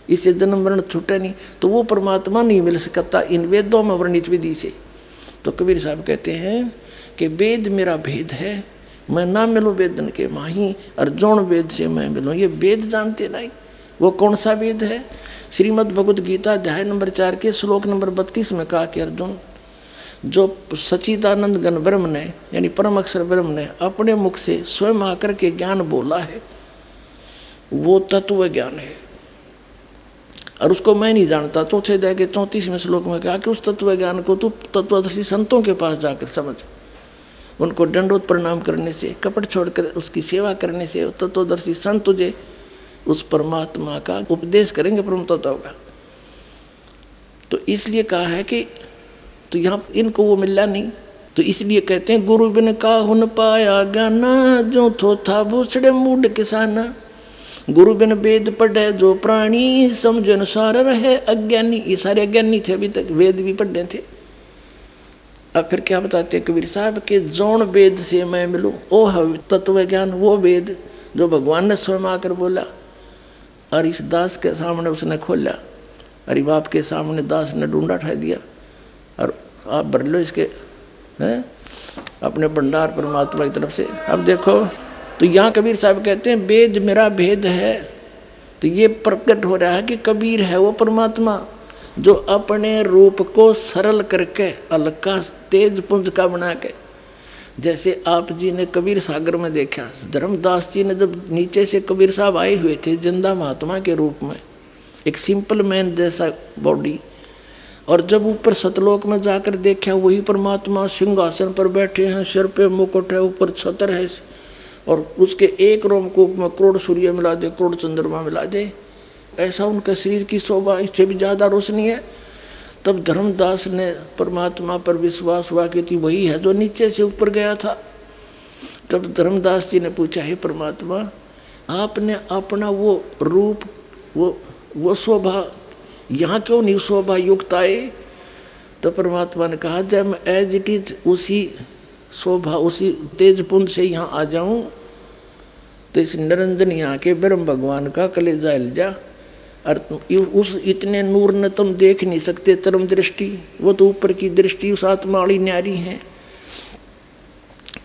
[SPEAKER 4] इससे जन्म वर्ण छूटे नहीं तो वो परमात्मा नहीं मिल सकता। इन वेदों में वर्णित विधि से। तो कबीर साहब कहते हैं कि वेद मेरा भेद है, मैं ना मिलूँ वेदन के माही, और जौन वेद से मैं मिलूँ, ये वेद जानते नहीं। वो कौन सा वेद है? श्रीमद् भगवद गीता अध्याय नंबर चार के श्लोक नंबर बत्तीस में कहा कि अर्जुन, जो सचिदानंद गण ब्रह्म ने, यानी परम अक्षर ब्रह्म ने, अपने मुख से स्वयं आकर के ज्ञान बोला है, वो तत्व ज्ञान है। और उसको मैं नहीं जानता। चौथे दया के चौंतीसवें श्लोक में कहा कि उस तत्व ज्ञान को तू तत्वदर्शी संतों के पास जाकर समझ। उनको दंडोत प्रणाम करने से, कपट छोड़कर उसकी सेवा करने से, तत्वदर्शी संत तुझे उस परमात्मा का उपदेश करेंगे, परम तत्व का। तो इसलिए कहा है कि तो यहाँ इनको वो मिला नहीं। तो इसलिए कहते हैं, गुरु बिन का हुन पाया ज्ञाना जो थो था भूसड़े मूड किसाना। गुरु बिन वेद पढ़े, जो प्राणी समझन सार रहे, अज्ञानी, ये सारे अज्ञानी थे अभी तक, वेद भी पढ़े थे। अब फिर क्या बताते कबीर साहब, के जौन वेद से मैं मिलूँ ओ तत्व ज्ञान, वो वेद, जो भगवान ने स्वयं आकर बोला, और इस दास के सामने उसने खोला अरे बाप के सामने दास ने ढूंढा ठा दिया, और आप भर लो इसके, हैं, अपने भंडार परमात्मा की तरफ़ से। अब देखो तो यहाँ कबीर साहब कहते हैं वेद मेरा भेद है। तो ये प्रकट हो रहा है कि कबीर है वो परमात्मा जो अपने रूप को सरल करके अलका तेज पुंज का बना के, जैसे आप जी ने कबीर सागर में देखा, धर्मदास जी ने जब नीचे से कबीर साहब आए हुए थे ज़िंदा महात्मा के रूप में, एक सिंपल मैन जैसा बॉडी और जब ऊपर सतलोक में जाकर देखा, वही परमात्मा सिंहासन पर बैठे हैं, सिर पे मुकुट है, ऊपर छतर है और उसके एक रोमकूप में करोड़ सूर्य मिला दे, करोड़ चंद्रमा मिला दे। ऐसा उनका शरीर की शोभा, इससे भी ज़्यादा रोशनी है। तब धर्मदास ने परमात्मा पर विश्वास हुआ कि थी वही है जो नीचे से ऊपर गया था। तब धर्मदास जी ने पूछा, है परमात्मा, आपने अपना वो रूप, वो वो शोभा, यहाँ क्यों नहीं शोभा युक्त आए? तो परमात्मा ने कहा, जब एज इट इज़, उसी शोभा उसी तेज पुंज से यहाँ आ जाऊँ तो इस निरंजन यहाँ के ब्रह्म भगवान का कलेजा जा। और उस इतने नूर न तुम देख नहीं सकते चरम दृष्टि, वो तो ऊपर की दृष्टि उस आत्माड़ी न्यारी है।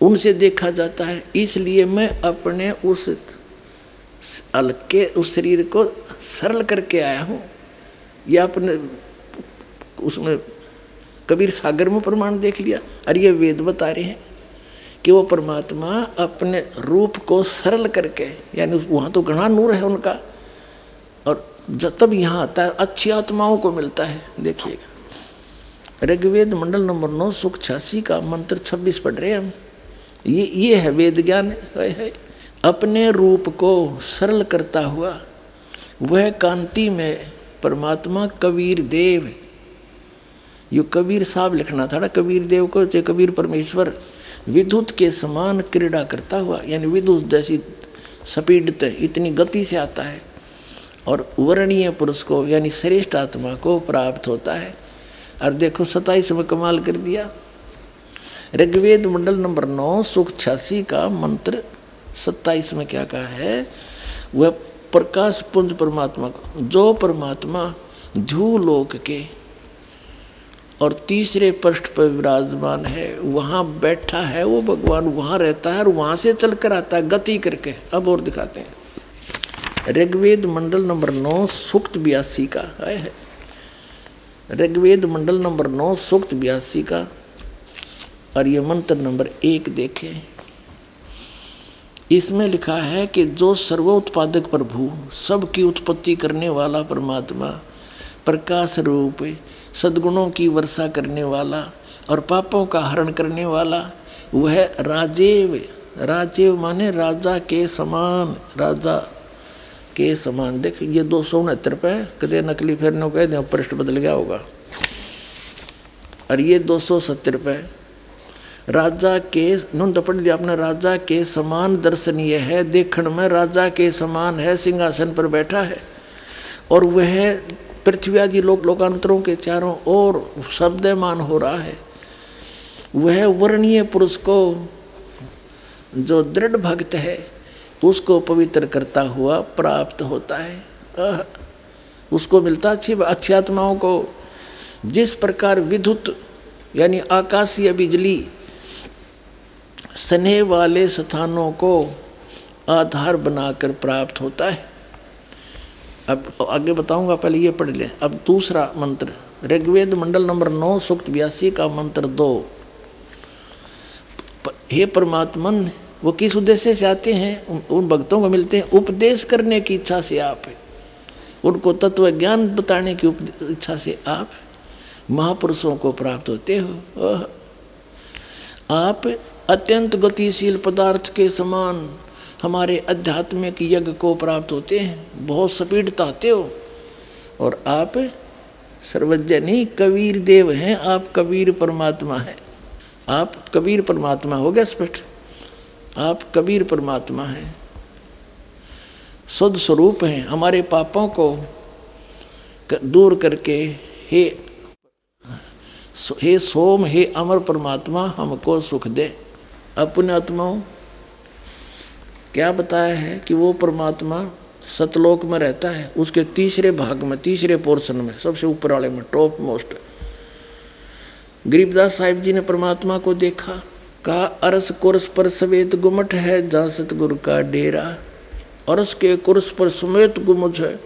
[SPEAKER 4] उनसे देखा जाता है, इसलिए मैं अपने उस हल्के उस शरीर को सरल करके आया हूँ। या अपने, उसमें कबीर सागर में प्रमाण देख लिया। और ये वेद बता रहे हैं कि वो परमात्मा अपने रूप को सरल करके यानी वहाँ तो घना नूर है उनका और जब तब यहाँ आता है अच्छी आत्माओं को मिलता है। देखिएगा। ऋग्वेद मंडल नंबर नौ सुख छियासी का मंत्र छब्बीस पढ़ रहे हैं हम। ये ये है वेद ज्ञान। है, है अपने रूप को सरल करता हुआ वह कांति में परमात्मा कबीर देव यो कबीर साहब लिखना था ना, कबीर देव को चाहे कबीर परमेश्वर विद्युत के समान क्रीड़ा करता हुआ, यानी विद्युत जैसी स्पीड इतनी गति से आता है, और वर्णीय पुरुष को, यानी श्रेष्ठ आत्मा को प्राप्त होता है। और देखो सताइस में कमाल कर दिया। ऋग्वेद मंडल नंबर नौ, सुख छियासी का मंत्र सत्ताईस में क्या कहा है? वह प्रकाश पुंज परमात्मा को, जो परमात्मा ध्रू लोक के और तीसरे पृष्ठ पर विराजमान है, वहाँ बैठा है वो भगवान, वहाँ रहता है और वहाँ से चल कर आता है, गति करके। अब और दिखाते हैं। ऋग्वेद मंडल नंबर नौ, सुक्त बयासी का है। ऋग्वेद मंडल नंबर नौ, सुक्त बयासी का। और ये मंत्र नंबर एक देखें। इसमें लिखा है कि जो सर्वोत्पादक प्रभु, सबकी उत्पत्ति करने वाला परमात्मा, प्रकाश रूप सद्गुणों की वर्षा करने वाला और पापों का हरण करने वाला, वह राजेव राजेव माने राजा के समान, राजा के समान। देख, ये दो सौ उनहत्तर पे कदे नकली फेरने कह दें पृष्ठ बदल गया होगा। और ये दो सौ सत्तर पे राजा के नुन तो दिया अपने राजा के समान दर्शनीय है। देखण में राजा के समान है, सिंहासन पर बैठा है। और वह पृथ्वी आदि लोक लोकांतरों के चारों ओर शब्दमान हो रहा है। वह वर्णीय पुरुष को जो दृढ़ भक्त है, उसको पवित्र करता हुआ प्राप्त होता है। उसको मिलता अच्छी अच्छी आत्माओं को। जिस प्रकार विद्युत यानी आकाशीय बिजली स्नेह वाले स्थानों को आधार बनाकर प्राप्त होता है। अब आगे बताऊँगा, पहले ये पढ़ लें। अब दूसरा मंत्र, ऋग्वेद मंडल नंबर नौ, सुक्त बयासी का मंत्र दो। हे परमात्मन, वो किस उद्देश्य से आते हैं? उन भक्तों को मिलते हैं। उपदेश करने की इच्छा से आप उनको तत्व ज्ञान बताने की इच्छा से आप महापुरुषों को प्राप्त होते हो। आप अत्यंत गतिशील पदार्थ के समान हमारे आध्यात्मिक यज्ञ को प्राप्त होते हैं, बहुत स्पीड आते हो। और आप सर्वज्ञ नहीं कबीर देव हैं, आप कबीर परमात्मा हैं। आप कबीर परमात्मा हो गया स्पष्ट। आप कबीर परमात्मा हैं। शुद्ध स्वरूप हैं हमारे पापों को दूर करके। हे हे सोम, हे अमर परमात्मा, हमको सुख दे। अपने आत्माओं क्या बताया है कि वो परमात्मा सतलोक में रहता है? उसके तीसरे भाग में, तीसरे पोर्शन में, सबसे ऊपर वाले में टॉप मोस्ट गरीबदास साहिब जी ने परमात्मा को देखा, कहा, अरस कुर्स पर सवेत गुमट है जहाँ सतगुरु का डेरा। अरस के कुर्स पर समेत गुमुज है,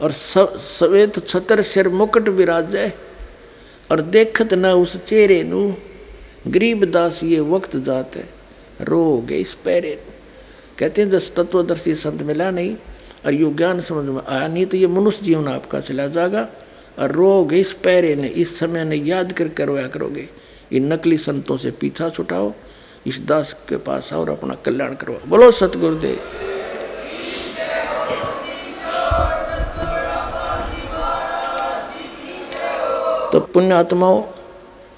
[SPEAKER 4] और सवेत छतर सिर मुकट विराज। और देखत न उस चेहरे नु, गरीबदास ये वक्त जाते, रो गए इस पैरे कहते हैं जब तत्वदर्शी संत मिला नहीं और यो ज्ञान समझ में आया नहीं तो ये मनुष्य जीवन आपका चला जाएगा और रोगे इस पैरे ने, इस समय ने याद कर रोया करोगे। इन नकली संतों से पीछा छुटाओ, इस दास के पास आओ और अपना कल्याण करवाओ। बोलो, सतगुरुदेव। तो पुण्यात्माओं,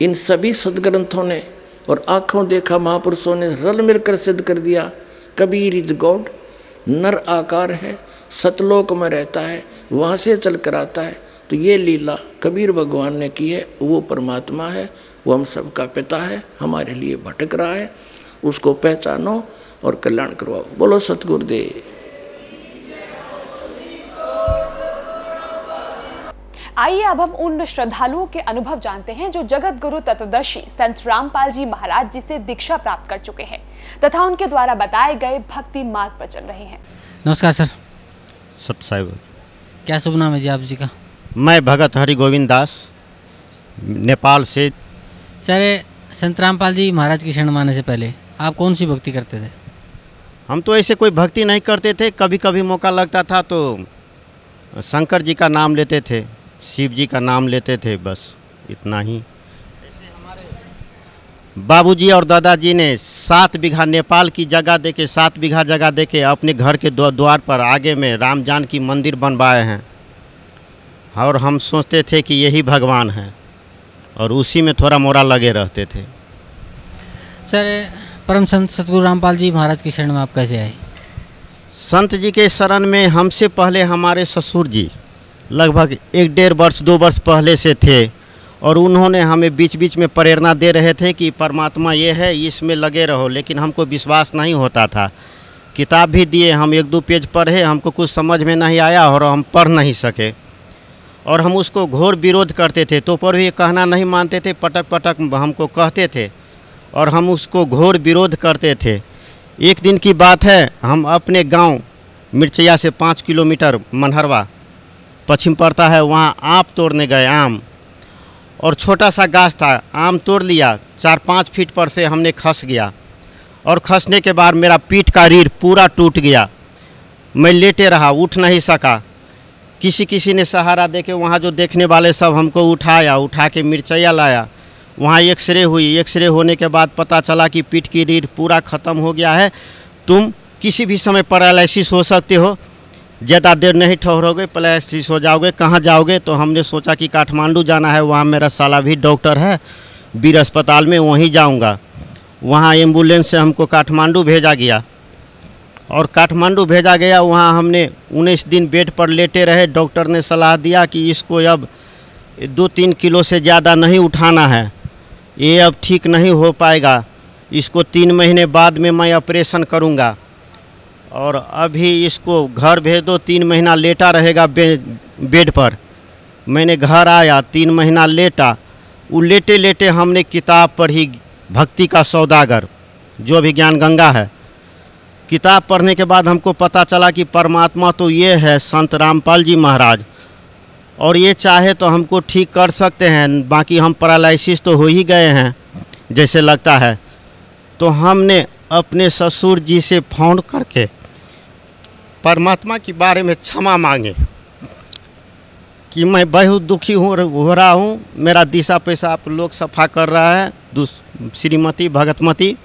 [SPEAKER 4] इन सभी सदग्रंथों ने और आँखों देखा महापुरुषों ने, रल मिलकर सिद्ध कर दिया। कबीर इज़ गॉड, नर आकार है, सतलोक में रहता है, वहाँ से चल कर आता है। तो ये लीला कबीर भगवान ने की है, वो परमात्मा है, वो हम सबका पिता है, हमारे लिए भटक रहा है, उसको पहचानो और कल्याण करवाओ। बोलो सतगुरुदेव।
[SPEAKER 1] आइए अब हम उन श्रद्धालुओं के अनुभव जानते हैं जो जगत गुरु तत्वदर्शी संत रामपाल जी महाराज जी से दीक्षा प्राप्त कर चुके हैं तथा उनके द्वारा बताए गए भक्ति मार्ग पर चल रहे हैं।
[SPEAKER 5] नमस्कार सर।
[SPEAKER 6] सत साहिब।
[SPEAKER 5] क्या शुभ नाम है जी आप जी का?
[SPEAKER 6] मैं भगत हरि गोविंद दास नेपाल से।
[SPEAKER 5] सर संत रामपाल जी महाराज की शरण माने से पहले आप कौन सी भक्ति करते थे?
[SPEAKER 6] हम तो ऐसे कोई भक्ति नहीं करते थे कभी कभी मौका लगता था तो शंकर जी का नाम लेते थे। शिव जी का नाम लेते थे बस इतना ही। बाबूजी और दादाजी ने सात बीघा नेपाल की जगह दे के सात बीघा जगह दे के अपने घर के द्वार पर आगे में राम जानकी मंदिर बनवाए हैं। और हम सोचते थे कि यही भगवान है और उसी में थोड़ा मोरा लगे रहते थे।
[SPEAKER 5] सर परम संत सतगुरु रामपाल जी महाराज की शरण में आप कैसे आए?
[SPEAKER 6] संत जी के शरण में हमसे पहले हमारे ससुर जी लगभग एक डेढ़ वर्ष, दो वर्ष पहले से थे और उन्होंने हमें बीच बीच में प्रेरणा दे रहे थे कि परमात्मा ये है, इसमें लगे रहो, लेकिन हमको विश्वास नहीं होता था। किताब भी दिए, हम एक दो पेज पढ़े, हमको कुछ समझ में नहीं आया और हम पढ़ नहीं सके। और हम उसको घोर विरोध करते थे तो पर भी कहना नहीं मानते थे पटक पटक हमको कहते थे और हम उसको घोर विरोध करते थे। एक दिन की बात है, हम अपने गाँव मिर्चया से पाँच किलोमीटर, मनहरवा पश्चिम पड़ता है, वहाँ आम तोड़ने गए आम। और छोटा सा गाछ था, आम तोड़ लिया, चार पाँच फीट पर से हमने खस गया। और खसने के बाद मेरा पीठ का रीढ़ पूरा टूट गया। मैं लेटे रहा, उठ नहीं सका। किसी किसी ने सहारा दे के वहाँ जो देखने वाले सब हमको उठाया उठा के मिर्चैया लाया। वहाँ एक्सरे हुई, एक्सरे होने के बाद पता चला कि पीठ की रीढ़ पूरा ख़त्म हो गया है। तुम किसी भी समय पैरालिसिस हो सकते हो ज़्यादा देर नहीं ठहरोगे पैरालिसिस हो जाओगे, कहाँ जाओगे? तो हमने सोचा कि काठमांडू जाना है, वहाँ मेरा साला भी डॉक्टर है वीर अस्पताल में वहीं जाऊँगा। वहाँ एंबुलेंस से हमको काठमांडू भेजा गया। और काठमांडू भेजा गया, वहाँ हमने उन्नीस दिन बेड पर लेटे रहे, डॉक्टर ने सलाह दिया कि इसको अब दो तीन किलो से ज़्यादा नहीं उठाना है। ये अब ठीक नहीं हो पाएगा। इसको तीन महीने बाद में मैं ऑपरेशन करूँगा। और अभी इसको घर भेज दो तीन महीना लेटा रहेगा बे, बेड पर। मैंने घर आया तीन महीना लेटा। वो लेटे लेटे हमने किताब पढ़ी भक्ति का सौदागर जो भी ज्ञान गंगा है। किताब पढ़ने के बाद हमको पता चला कि परमात्मा तो ये है संत रामपाल जी महाराज। और ये चाहे तो हमको ठीक कर सकते हैं बाकी हम पैरालिसिस तो हो ही गए हैं जैसे लगता है। तो हमने अपने ससुर जी से फ़ोन करके परमात्मा के बारे में क्षमा मांगे कि मैं बहुत दुखी हूँ हो रहा हूँ। मेरा दिशा पैसा आप लोग सफ़ा कर रहा है। श्रीमती, भगतमती,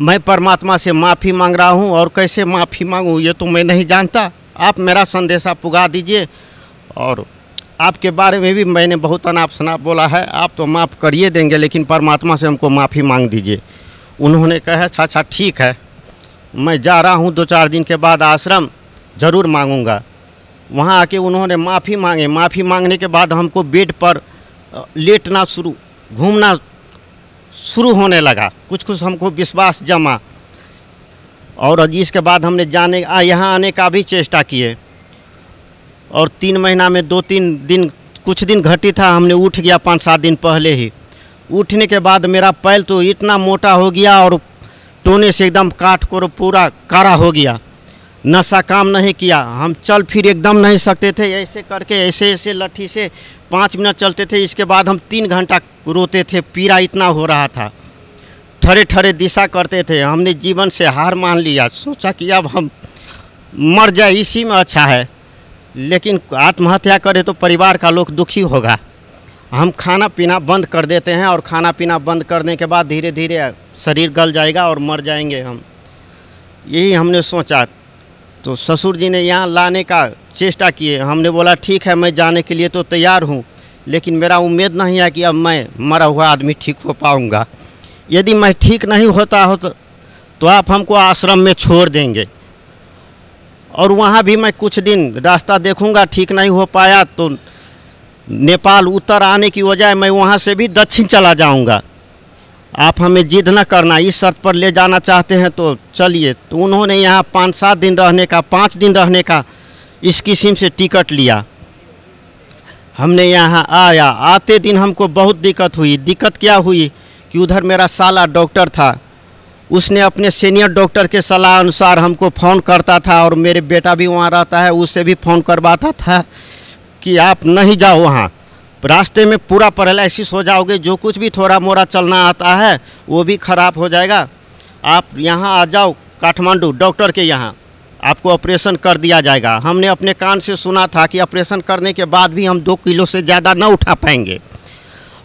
[SPEAKER 6] मैं परमात्मा से माफ़ी मांग रहा हूँ और कैसे माफ़ी मांगूँ ये तो मैं नहीं जानता। आप मेरा संदेशा पुगा दीजिए और आपके बारे में भी मैंने बहुत अनाप शनाप बोला है। आप तो माफ़ करिए देंगे, लेकिन परमात्मा से हमको माफ़ी मांग दीजिए। उन्होंने कहा अच्छा अच्छा ठीक है। मैं जा रहा हूँ दो चार दिन के बाद आश्रम, ज़रूर मांगूँगा। वहाँ आके उन्होंने माफ़ी मांगे। माफ़ी मांगने के बाद हमको बेड पर लेटना शुरू, घूमना शुरू होने लगा। कुछ कुछ हमको विश्वास जमा। और इसके बाद हमने जाने यहाँ आने का भी चेष्टा किए। और तीन महीना में दो तीन दिन, कुछ दिन घटी था, हमने उठ गया पाँच सात दिन पहले ही। उठने के बाद मेरा पैर तो इतना मोटा हो गया और टोने से एकदम काट कर पूरा कारा हो गया। नशा काम नहीं किया। हम चल फिर एकदम नहीं सकते थे। ऐसे करके, ऐसे ऐसे लट्ठी से पाँच मिनट चलते थे। इसके बाद हम तीन घंटा रोते थे। पीड़ा इतना हो रहा था। ठरे ठरे दिशा करते थे। हमने जीवन से हार मान लिया। सोचा कि अब हम मर जाए, इसी में अच्छा है। लेकिन आत्महत्या करे तो परिवार का लोग दुखी होगा। हम खाना पीना बंद कर देते हैं और खाना पीना बंद करने के बाद धीरे धीरे शरीर गल जाएगा और मर जाएँगे हम। यही हमने सोचा। तो ससुर जी ने यहाँ लाने का चेष्टा किए। हमने बोला ठीक है मैं जाने के लिए तो तैयार हूँ लेकिन मेरा उम्मीद नहीं है कि अब मैं मरा हुआ आदमी ठीक हो पाऊँगा। यदि मैं ठीक नहीं होता हो तो, तो आप हमको आश्रम में छोड़ देंगे। और वहाँ भी मैं कुछ दिन रास्ता देखूँगा ठीक नहीं हो पाया तो नेपाल उत्तर आने की वजह मैं वहाँ से भी दक्षिण चला जाऊँगा। आप हमें जिद न करना, इस शर्त पर ले जाना चाहते हैं तो चलिए। तो उन्होंने यहाँ पाँच सात दिन रहने का, पाँच दिन रहने का इस किस्म से टिकट लिया। हमने यहाँ आया, आते दिन हमको बहुत दिक्कत हुई। दिक्कत क्या हुई कि उधर मेरा साला डॉक्टर था। उसने अपने सीनियर डॉक्टर के सलाह अनुसार हमको फ़ोन करता था और मेरे बेटा भी वहाँ रहता है, उससे भी फ़ोन करवाता था। कि आप नहीं जाओ वहाँ। रास्ते में पूरा पैरालिसिस हो जाओगे, जो कुछ भी थोड़ा मोड़ा चलना आता है, वो भी खराब हो जाएगा। आप यहाँ आ जाओ, काठमांडू, डॉक्टर के यहाँ। आपको ऑपरेशन कर दिया जाएगा। हमने अपने कान से सुना था कि ऑपरेशन करने के बाद भी हम दो किलो से ज़्यादा न उठा पाएँगे।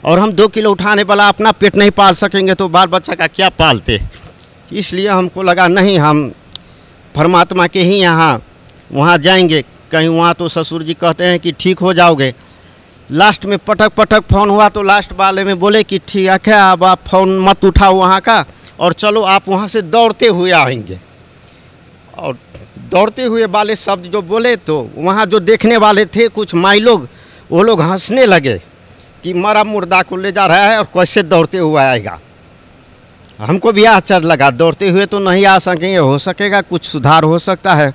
[SPEAKER 6] और हम दो किलो उठाने वाला अपना पेट नहीं पाल सकेंगे तो बाल बच्चा का क्या पालते? इसलिए हमको लगा, नहीं, हम परमात्मा के ही यहाँ, वहाँ जाएँगे। कहीं वहाँ तो ससुर जी कहते हैं कि ठीक हो जाओगे। लास्ट में पटक पटक फ़ोन हुआ तो लास्ट वाले में बोले कि ठीक है अब आप फ़ोन मत उठाओ वहाँ का और चलो आप वहाँ से दौड़ते हुए आएँगे। और दौड़ते हुए वाले शब्द जो बोले तो वहाँ जो देखने वाले थे कुछ माई लोग, वो लोग हंसने लगे कि मरा मुर्दा को ले जा रहा है और कैसे दौड़ते हुए आएगा। हमको भी आश्चर्य लगा, दौड़ते हुए तो नहीं आ सकेंगे, हो सकेगा, कुछ सुधार हो सकता है।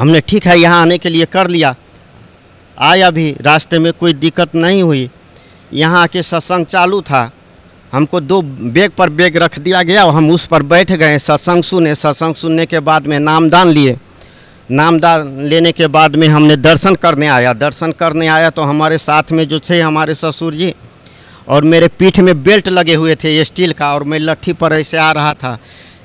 [SPEAKER 6] हमने ठीक है, यहाँ आने के लिए कर लिया। आया भी, रास्ते में कोई दिक्कत नहीं हुई। यहाँ आके सत्संग चालू था। हमको दो बैग पर बैग रख दिया गया और हम उस पर बैठ गए। सत्संग सुने, सत्संग सुनने के बाद में नामदान लिए। नामदान लेने के बाद में हमने दर्शन करने आया। दर्शन करने आया तो हमारे साथ में जो थे हमारे ससुर जी और मेरे पीठ में बेल्ट लगे हुए थे स्टील का और मैं लट्ठी पर ऐसे आ रहा था।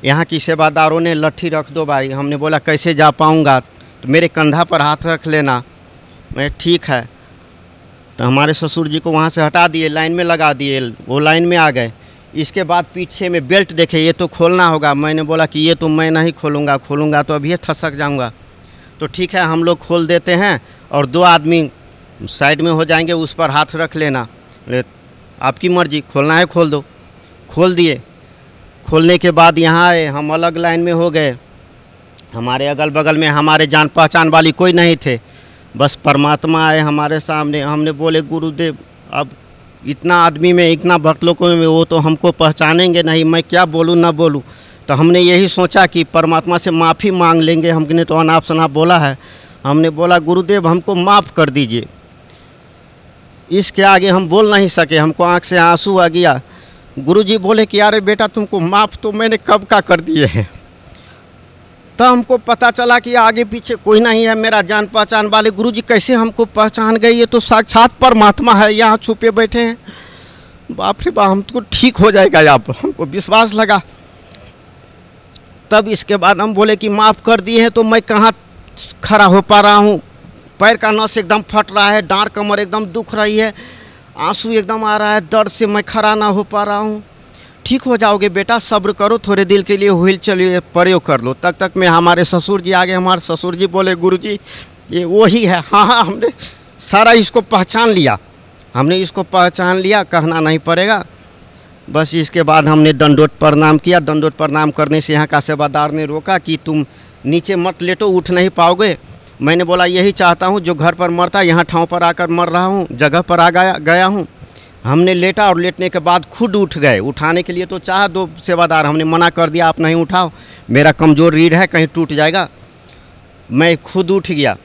[SPEAKER 6] यहाँ की सेवादारों ने लट्ठी रख दो भाई। हमने बोला, कैसे जा पाऊँगा? तो मेरे कंधा पर हाथ रख लेना। मैं ठीक है। तो हमारे ससुर जी को वहाँ से हटा दिए, लाइन में लगा दिए, वो लाइन में आ गए। इसके बाद पीछे में बेल्ट देखे, ये तो खोलना होगा। मैंने बोला कि ये तो मैं नहीं खोलूँगा खोलूँगा तो अभी थसक जाऊँगा। तो ठीक है, हम लोग खोल देते हैं और दो आदमी साइड में हो जाएँगे, उस पर हाथ रख लेना। आपकी मर्ज़ी, खोलना है, खोल दो। खोल दिए। खोलने के बाद यहाँ आए, हम अलग लाइन में हो गए। हमारे अगल बगल में हमारे जान पहचान वाली कोई नहीं थे। बस परमात्मा आए हमारे सामने। हमने बोले, गुरुदेव, अब इतना आदमी में, इतना भक्त लोगों में वो तो हमको पहचानेंगे नहीं। मैं क्या बोलूँ, ना बोलूँ? तो हमने यही सोचा कि परमात्मा से माफ़ी मांग लेंगे। हमने तो अनाप शनाप बोला है। हमने बोला, गुरुदेव, हमको माफ़ कर दीजिए। इसके आगे हम बोल नहीं सके। हमको आँख से आँसू आ गया। गुरुजी बोले कि, अरे बेटा, तुमको माफ़ तो मैंने कब का कर दिए हैं? तो हमको पता चला कि आगे पीछे कोई नहीं है, मेरा जान पहचान वाले गुरुजी कैसे हमको पहचान गए? ये तो साक्षात परमात्मा है, यहाँ छुपे बैठे हैं। बाप रे बाप, हमको ठीक हो जाएगा आप हमको विश्वास लगा। तब इसके बाद हम बोले कि माफ़ कर दिए हैं तो मैं कहाँ खड़ा हो पा रहा हूँ? पैर का नस एकदम फट रहा है डांर कमर एकदम दुख रही है, आँसू एकदम आ रहा है, दर्द से मैं खड़ा ना हो पा रहा हूँ। ठीक हो जाओगे बेटा, सब्र करो, थोड़े दिल के लिए व्हील चलिए, प्रयोग कर लो। तक तक में हमारे ससुर जी आगे, हमारे ससुर जी बोले गुरु जी ये वही है। हाँ हाँ हमने सारा इसको पहचान लिया। हमने इसको पहचान लिया, कहना नहीं पड़ेगा। बस इसके बाद हमने दंडोत प्रणाम किया। दंडोत प्रणाम करने से यहाँ का सेवादार ने रोका कि तुम नीचे मत लेटो, उठ नहीं पाओगे। मैंने बोला, यही चाहता हूँ, जो घर पर मरता यहाँ ठाँव पर आकर मर रहा हूँ, जगह पर आ गया गया हूँ। हमने लेटा और लेटने के बाद खुद उठ गए। उठाने के लिए तो चाह दो सेवादार, हमने मना कर दिया, आप नहीं उठाओ। मेरा कमज़ोर रीढ़ है, कहीं टूट जाएगा। मैं खुद उठ गया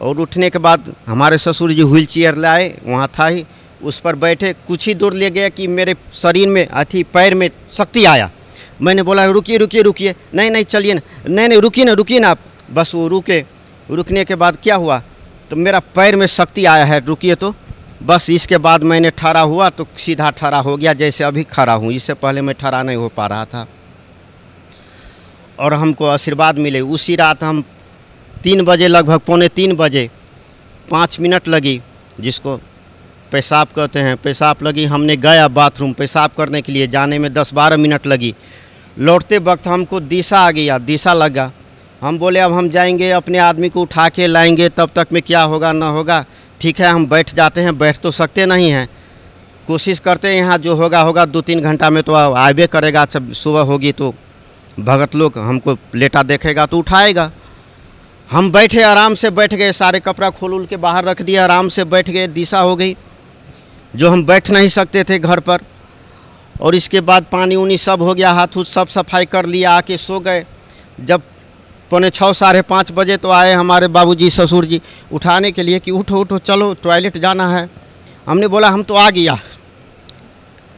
[SPEAKER 6] और उठने के बाद हमारे ससुर जी व्हील चेयर लाए, वहाँ था ही, उस पर बैठे। कुछ ही दूर ले गया कि मेरे शरीर में अथी पैर में शक्ति आया। मैंने बोला, रुकिए रुकिए रुकिए। नहीं नहीं, चलिए ना। नहीं नहीं, रुकिए ना रुकिए ना आप। बस वो रुके। रुकने के बाद क्या हुआ? तो मेरा पैर में शक्ति आया है, रुकिए तो। बस इसके बाद मैंने ठहरा हुआ तो सीधा ठहरा हो गया, जैसे अभी खड़ा हूँ। इससे पहले मैं ठहरा नहीं हो पा रहा था। और हमको आशीर्वाद मिले। उसी रात हम तीन बजे, लगभग पौने तीन बजे, पाँच मिनट लगी, जिसको पेशाब कहते हैं। पेशाब लगी, हमने गया बाथरूम। पेशाब करने के लिए जाने में दस बारह मिनट लगी। लौटते वक्त हमको दिशा आ गया। दिशा लगा। हम बोले, अब हम जाएँगे, अपने आदमी को उठा के लाएँगे। तब तक में क्या होगा, ना होगा? ठीक है, हम बैठ जाते हैं, बैठ तो सकते नहीं हैं। कोशिश करते हैं, यहाँ जो होगा होगा, दो तीन घंटा में तो आवे करेगा, जब सुबह होगी तो भगत लोग हमको लेटा देखेगा तो उठाएगा। हम बैठे, आराम से बैठ गए, सारे कपड़ा खोल उल के बाहर रख दिया, आराम से बैठ गए, दिशा हो गई। जो हम बैठ नहीं सकते थे घर पर, और इसके बाद पानी उनी सब हो गया हाथ उथ सब सफ़ाई कर लिया, आके सो गए। जब पौने छः, साढ़े पाँच बजे तो आए हमारे बाबूजी, ससुर जी, उठाने के लिए कि उठो उठो, चलो टॉयलेट जाना है। हमने बोला, हम तो आ गया।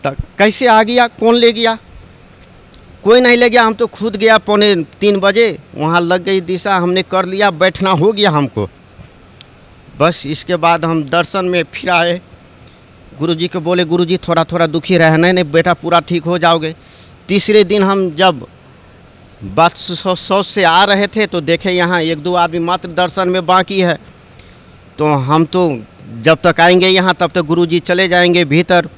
[SPEAKER 6] तो कैसे आ गया? कौन ले गया? कोई नहीं ले गया। हम तो खुद गया पौने तीन बजे। वहाँ लग गई दिशा। हमने कर लिया। बैठना हो गया हमको। बस इसके बाद हम दर्शन में फिर आए। गुरुजी को बोले, गुरुजी थोड़ा थोड़ा दुखी रहे। नहीं नहीं, बेटा, पूरा ठीक हो जाओगे। तीसरे दिन हम जब बस सौ सौ से आ रहे थे तो देखे यहाँ एक दो आदमी मात्र दर्शन में बाकी है। तो हम तो जब तक आएँगे यहाँ, तब तक गुरुजी चले जाएँगे भीतर।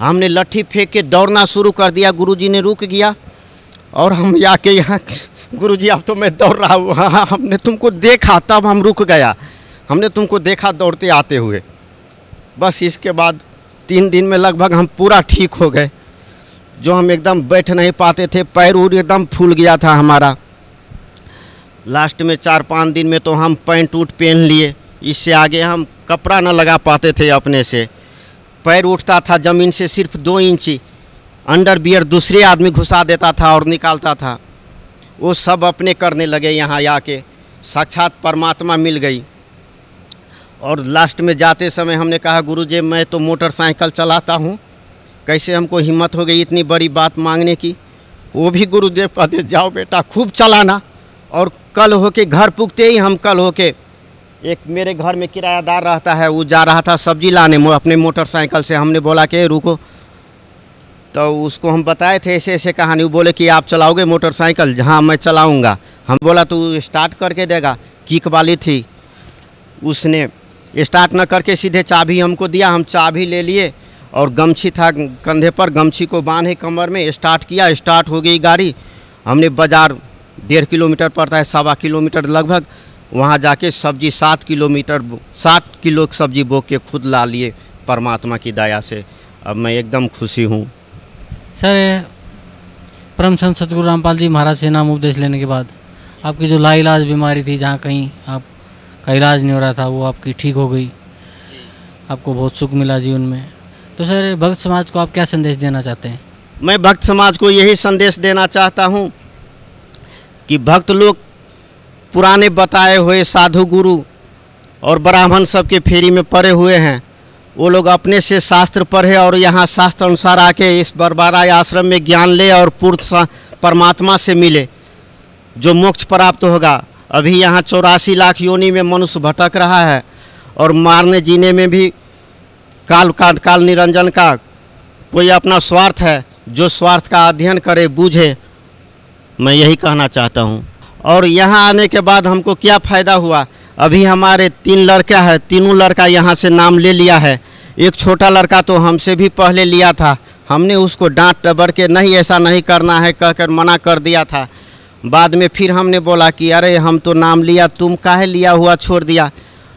[SPEAKER 6] हमने लट्ठी फेंक के दौड़ना शुरू कर दिया, गुरुजी ने रुक गया। और हम आके यहाँ, गुरुजी अब तो मैं दौड़ रहा हूँ। हाँ हाँ हमने तुमको देखा, तब हम रुक गया। हमने तुमको देखा दौड़ते आते हुए। बस इसके बाद तीन दिन में लगभग हम पूरा ठीक हो गए। जो हम एकदम बैठ नहीं पाते थे, पैर उर एकदम फूल गया था हमारा। लास्ट में चार पाँच दिन में तो हम पैंट उट पहन लिए। इससे आगे हम कपड़ा न लगा पाते थे अपने से। पैर उठता था, ज़मीन से सिर्फ़ दो इंची। अंडर बियर दूसरे आदमी घुसा देता था और निकालता था। वो सब अपने करने लगे यहाँ आके। साक्षात परमात्मा मिल गई। और लास्ट में जाते समय हमने कहा, गुरुजी, मैं तो मोटरसाइकिल चलाता हूँ। कैसे हमको हिम्मत हो गई इतनी बड़ी बात मांगने की? वो भी गुरुदेव कहते जाओ बेटा, खूब चलाना। और कल होके घर पुगते ही हम कल होके एक मेरे घर में किरायादार रहता है, वो जा रहा था सब्ज़ी लाने मो- अपने मोटरसाइकिल से। हमने बोला कि रुको। तो उसको हम बताए थे, ऐसे ऐसे कहानी। वो बोले कि, आप चलाओगे मोटरसाइकिल? हाँ मैं चलाऊँगा। हम बोला तो स्टार्ट करके देगा। किक वाली थी। उसने स्टार्ट न करके सीधे चाबी हमको दिया। हम चाबी ले लिए। और गमछी था, कंधे पर गमछी को बांधे कमर में, स्टार्ट किया, स्टार्ट हो गई गाड़ी। हमने बाज़ार डेढ़ किलोमीटर पड़ता है, सवा किलोमीटर लगभग। वहाँ जाके सब्ज़ी सात किलोमीटर सात किलो सब्ज़ी बो के खुद ला लिए परमात्मा की दया से। अब मैं एकदम खुशी हूँ।
[SPEAKER 5] सर परम संत सतगुरु रामपाल जी महाराज से नाम उपदेश लेने के बाद आपकी जो लाइलाज बीमारी थी, जहाँ कहीं आपका इलाज नहीं हो रहा था, वो आपकी ठीक हो गई। आपको बहुत सुख मिला जीवन में। तो सर, भक्त समाज को आप क्या संदेश देना चाहते हैं?
[SPEAKER 6] मैं भक्त समाज को यही संदेश देना चाहता हूँ कि भक्त लोग पुराने बताए हुए साधु गुरु और ब्राह्मण सबके फेरी में पड़े हुए हैं। वो लोग अपने से शास्त्र पढ़े और यहाँ शास्त्र अनुसार आके इस बरबारा आश्रम में ज्ञान ले और पूर्ण परमात्मा से मिले। जो मोक्ष प्राप्त होगा, अभी यहाँ चौरासी लाख योनि में मनुष्य भटक रहा है और मारने जीने में भी काल का काल निरंजन का कोई अपना स्वार्थ है, जो स्वार्थ का अध्ययन करे, बूझे, मैं यही कहना चाहता हूँ। और यहाँ आने के बाद हमको क्या फ़ायदा हुआ? अभी हमारे तीन लड़का है, तीनों लड़का यहाँ से नाम ले लिया है। एक छोटा लड़का तो हमसे भी पहले लिया था। हमने उसको डांट डबर के, नहीं, ऐसा नहीं करना है, कहकर मना कर दिया था। बाद में फिर हमने बोला कि, अरे, हम तो नाम लिया, तुम काहे लिया हुआ छोड़ दिया?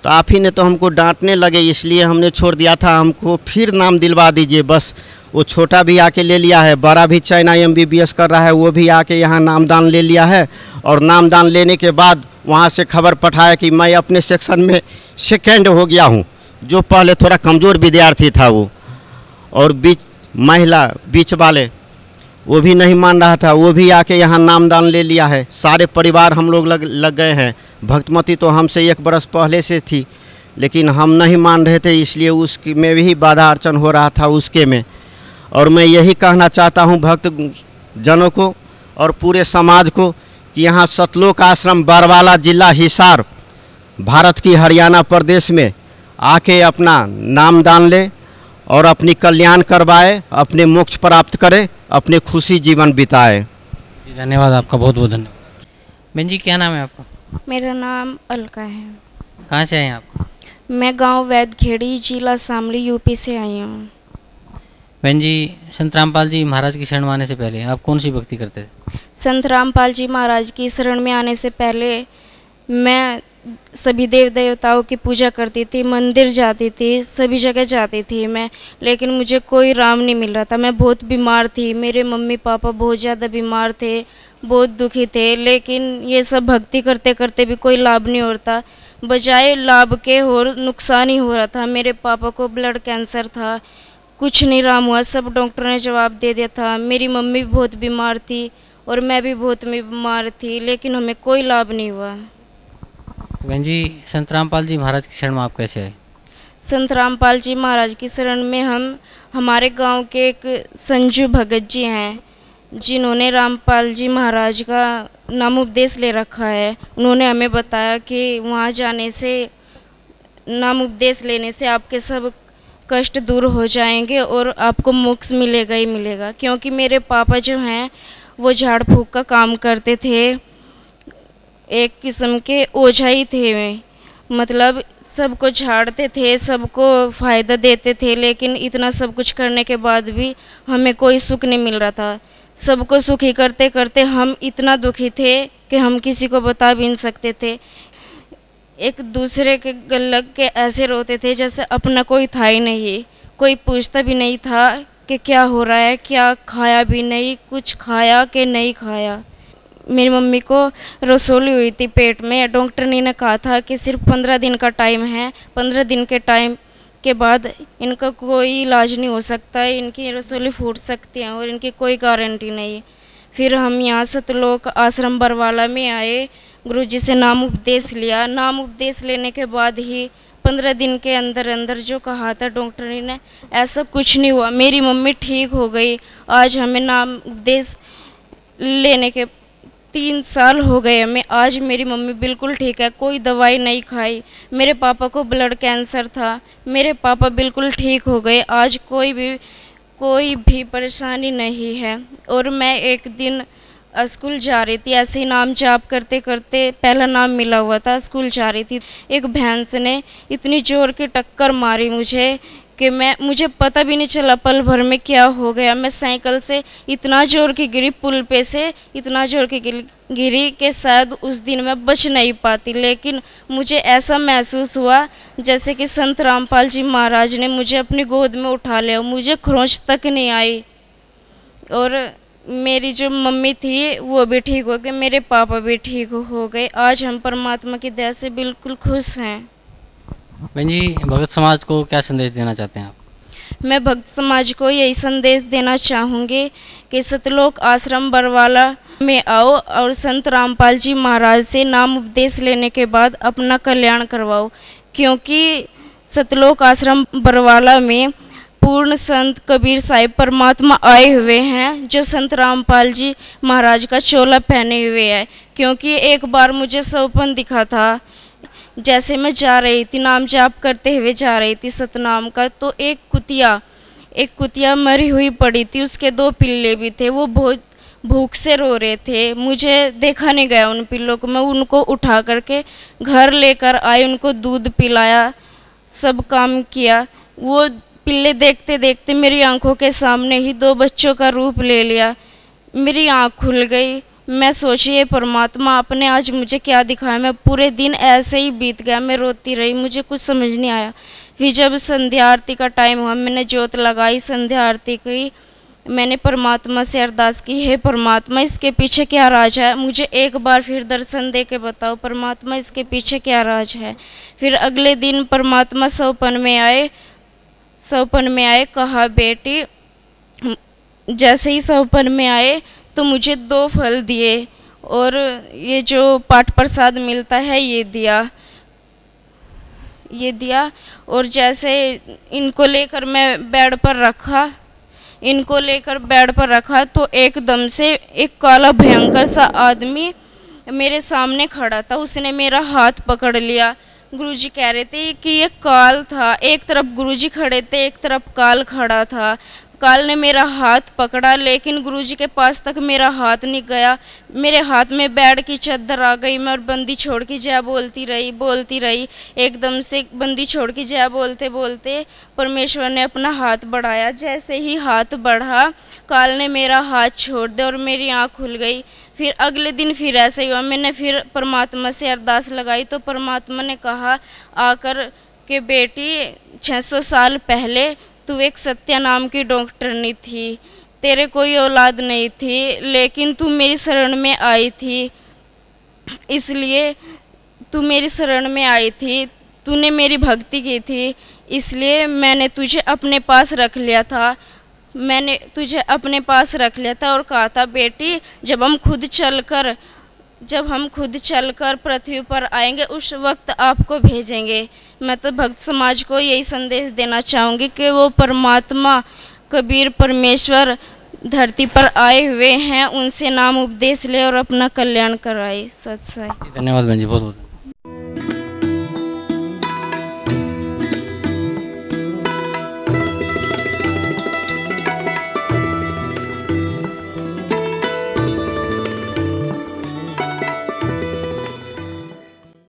[SPEAKER 6] तो आप ही ने तो हमको डांटने लगे, इसलिए हमने छोड़ दिया था। हमको फिर नाम दिलवा दीजिए, बस। वो छोटा भी आके ले लिया है, बड़ा भी China M B B S कर रहा है, वो भी आके यहाँ नामदान ले लिया है। और नामदान लेने के बाद वहाँ से खबर पठाया कि मैं अपने सेक्शन में सेकेंड हो गया हूँ, जो पहले थोड़ा कमज़ोर विद्यार्थी था वो। और बीच, महिला, बीच वाले, वो भी नहीं मान रहा था, वो भी आके यहाँ नामदान ले लिया है। सारे परिवार हम लोग लग लग गए हैं। भक्तमती तो हमसे एक बरस पहले से थी, लेकिन हम नहीं मान रहे थे, इसलिए उसकी में भी बाधा अर्चन हो रहा था उसके में। और मैं यही कहना चाहता हूँ भक्त जनों को और पूरे समाज को कि यहाँ सतलोक आश्रम, बरवाला जिला, हिसार, भारत की हरियाणा प्रदेश में आके अपना नामदान ले और अपनी कल्याण करवाए, अपने मोक्ष प्राप्त करे, अपने खुशी जीवन बिताए।
[SPEAKER 5] धन्यवाद, आपका बहुत बहुत धन्यवाद। बहन जी, क्या नाम है आपका?
[SPEAKER 7] मेरा नाम अलका है।
[SPEAKER 5] कहाँ से आए हैं आप?
[SPEAKER 7] मैं गाँव वैदखेड़ी जिला शामली यूपी से आई हूँ।
[SPEAKER 5] बहन जी संत रामपाल जी महाराज की शरण में आने से पहले आप कौन सी भक्ति करते थे?
[SPEAKER 7] संत रामपाल जी महाराज की शरण में आने से पहले मैं सभी देव देवताओं की पूजा करती थी मंदिर जाती थी सभी जगह जाती थी मैं लेकिन मुझे कोई राम नहीं मिल रहा था। मैं बहुत बीमार थी मेरे मम्मी पापा बहुत ज़्यादा बीमार थे बहुत दुखी थे लेकिन ये सब भक्ति करते करते भी कोई लाभ नहीं हो होता बजाय लाभ के और नुकसान ही हो रहा था। मेरे पापा को ब्लड कैंसर था कुछ नहीं राम हुआ सब डॉक्टर ने जवाब दे दिया था। मेरी मम्मी भी बहुत बीमार थी और मैं भी बहुत बीमार थी लेकिन हमें कोई लाभ नहीं हुआ।
[SPEAKER 5] तो बहन जी संत रामपाल जी महाराज की शरण में आप कैसे आए?
[SPEAKER 7] संत रामपाल जी महाराज की शरण में हम हमारे गाँव के एक संजू भगत जी हैं। जिन्होंने रामपाल जी महाराज का नाम उपदेश ले रखा है, उन्होंने हमें बताया कि वहाँ जाने से, नाम उपदेश लेने से आपके सब कष्ट दूर हो जाएँगे और आपको मोक्ष मिलेगा ही मिलेगा। क्योंकि मेरे पापा जो हैं, वो झाड़ फूक का काम करते थे, एक किस्म के ओझा ही थे वे। मतलब सबको झाड़ते थे, सबको फ़ायदा देते थे, लेकिन इतना सब कुछ करने के बाद भी हमें कोई सुख नहीं मिल रहा था। सबको सुखी करते करते हम इतना दुखी थे कि हम किसी को बता भी नहीं सकते थे। एक दूसरे के गलग के ऐसे रोते थे जैसे अपना कोई था ही नहीं। कोई पूछता भी नहीं था कि क्या हो रहा है, क्या खाया भी नहीं, कुछ खाया कि नहीं खाया। मेरी मम्मी को रसोली हुई थी पेट में। डॉक्टर ने कहा था कि सिर्फ़ पंद्रह दिन का टाइम है। पंद्रह दिन के टाइम के बाद इनका कोई इलाज नहीं हो सकता है इनकी रसोली फूट सकती है और इनकी कोई गारंटी नहीं। फिर हम यहाँ सतलोक आश्रम बरवाला में आए गुरु जी से नाम उपदेश लिया। नाम उपदेश लेने के बाद ही पंद्रह दिन के अंदर अंदर जो कहा था डॉक्टर ने, ऐसा कुछ नहीं हुआ। मेरी मम्मी ठीक हो गई। आज हमें नाम उपदेश लेने के तीन साल हो गए हमें आज मेरी मम्मी बिल्कुल ठीक है, कोई दवाई नहीं खाई। मेरे पापा को ब्लड कैंसर था। मेरे पापा बिल्कुल ठीक हो गए। आज कोई भी कोई भी परेशानी नहीं है। और मैं एक दिन स्कूल जा रही थी। ऐसे ही नाम जाप करते करते पहला नाम मिला हुआ था, स्कूल जा रही थी। एक भैंस ने इतनी ज़ोर की टक्कर मारी मुझे। कि मैं, मुझे पता भी नहीं चला पल भर में क्या हो गया। मैं साइकिल से इतना ज़ोर की गिरी, पुल पे से इतना ज़ोर की गिरी कि शायद उस दिन मैं बच नहीं पाती। लेकिन मुझे ऐसा महसूस हुआ, जैसे कि संत रामपाल जी महाराज ने मुझे अपनी गोद में उठा लिया। मुझे खरोंच तक नहीं आई। और मेरी जो मम्मी थी, वो भी ठीक हो गई, मेरे पापा भी ठीक हो गए। आज हम परमात्मा की दया से बिल्कुल खुश हैं।
[SPEAKER 5] बहन जी, भगत समाज को क्या संदेश देना चाहते हैं आप?
[SPEAKER 7] मैं भक्त समाज को यही संदेश देना चाहूँगी कि सतलोक आश्रम बरवाला में आओ और संत रामपाल जी महाराज से नाम उपदेश लेने के बाद अपना कल्याण करवाओ, क्योंकि सतलोक आश्रम बरवाला में पूर्ण संत कबीर साहिब परमात्मा आए हुए हैं, जो संत रामपाल जी महाराज का चोला पहने हुए है, क्योंकि एक बार मुझे सौपन दिखा था। जैसे मैं जा रही थी, नाम जाप करते हुए जा रही थी सतनाम का तो एक कुतिया एक कुतिया मरी हुई पड़ी थी, उसके दो पिल्ले भी थे, वो बहुत भूख से रो रहे थे, मुझे देखा नहीं गया उन पिल्लों को, मैं उनको उठा करके घर लेकर आई, उनको दूध पिलाया, सब काम किया, वो पिल्ले देखते देखते मेरी आँखों के सामने ही दो बच्चों का रूप ले लिया, मेरी आँख खुल गई मैं सोचिए, परमात्मा आपने आज मुझे क्या दिखाया? मैं पूरे दिन ऐसे ही बीत गया, मैं रोती रही, मुझे कुछ समझ नहीं आया। फिर जब संध्या आरती का टाइम हुआ, मैंने जोत लगाई, संध्या आरती की, मैंने परमात्मा से अरदास की, हे परमात्मा, इसके पीछे क्या राज है? मुझे एक बार फिर दर्शन दे के बताओ, परमात्मा इसके पीछे क्या राज है? फिर अगले दिन परमात्मा सौपन में आए, सौपन में आए, कहा, बेटी, जैसे ही सौपन में आए तो मुझे दो फल दिए और ये जो पाठ प्रसाद मिलता है, ये दिया। ये दिया और जैसे इनको लेकर मैं बेड पर रखा, इनको लेकर बेड पर रखा तो एकदम से एक काला भयंकर सा आदमी मेरे सामने खड़ा था। उसने मेरा हाथ पकड़ लिया। गुरुजी कह रहे थे कि ये काल था। एक तरफ़ गुरुजी खड़े थे, एक तरफ़ काल खड़ा था। काल ने मेरा हाथ पकड़ा, लेकिन गुरुजी के पास तक मेरा हाथ नहीं गया। मेरे हाथ में बैड की चद्दर आ गई, मैं और बंदी छोड़ के जय बोलती रही बोलती रही, एकदम से बंदी छोड़ के जय बोलते बोलते परमेश्वर ने अपना हाथ बढ़ाया। जैसे ही हाथ बढ़ा, काल ने मेरा हाथ छोड़ दिया और मेरी आँख खुल गई। फिर अगले दिन फिर ऐसे ही हुआ। मैंने फिर परमात्मा से अरदास लगाई तो परमात्मा ने कहा, आकर के बेटी 600 साल पहले तू एक सत्या नाम की डॉक्टरनी थी, तेरे कोई औलाद नहीं थी, लेकिन तू मेरी शरण में आई थी। इसलिए तू मेरी शरण में आई थी, तूने मेरी भक्ति की थी, इसलिए मैंने तुझे अपने पास रख लिया था। मैंने तुझे अपने पास रख लिया था और कहा था, बेटी, जब हम खुद चलकर जब हम खुद चलकर पृथ्वी पर आएँगे, उस वक्त आपको भेजेंगे। मैं तो भक्त समाज को यही संदेश देना चाहूँगी कि वो परमात्मा, कबीर, परमेश्वर धरती पर आए हुए हैं, उनसे नाम उपदेश ले और अपना कल्याण कराए। सत्साई
[SPEAKER 5] धन्यवाद बहुत बहुत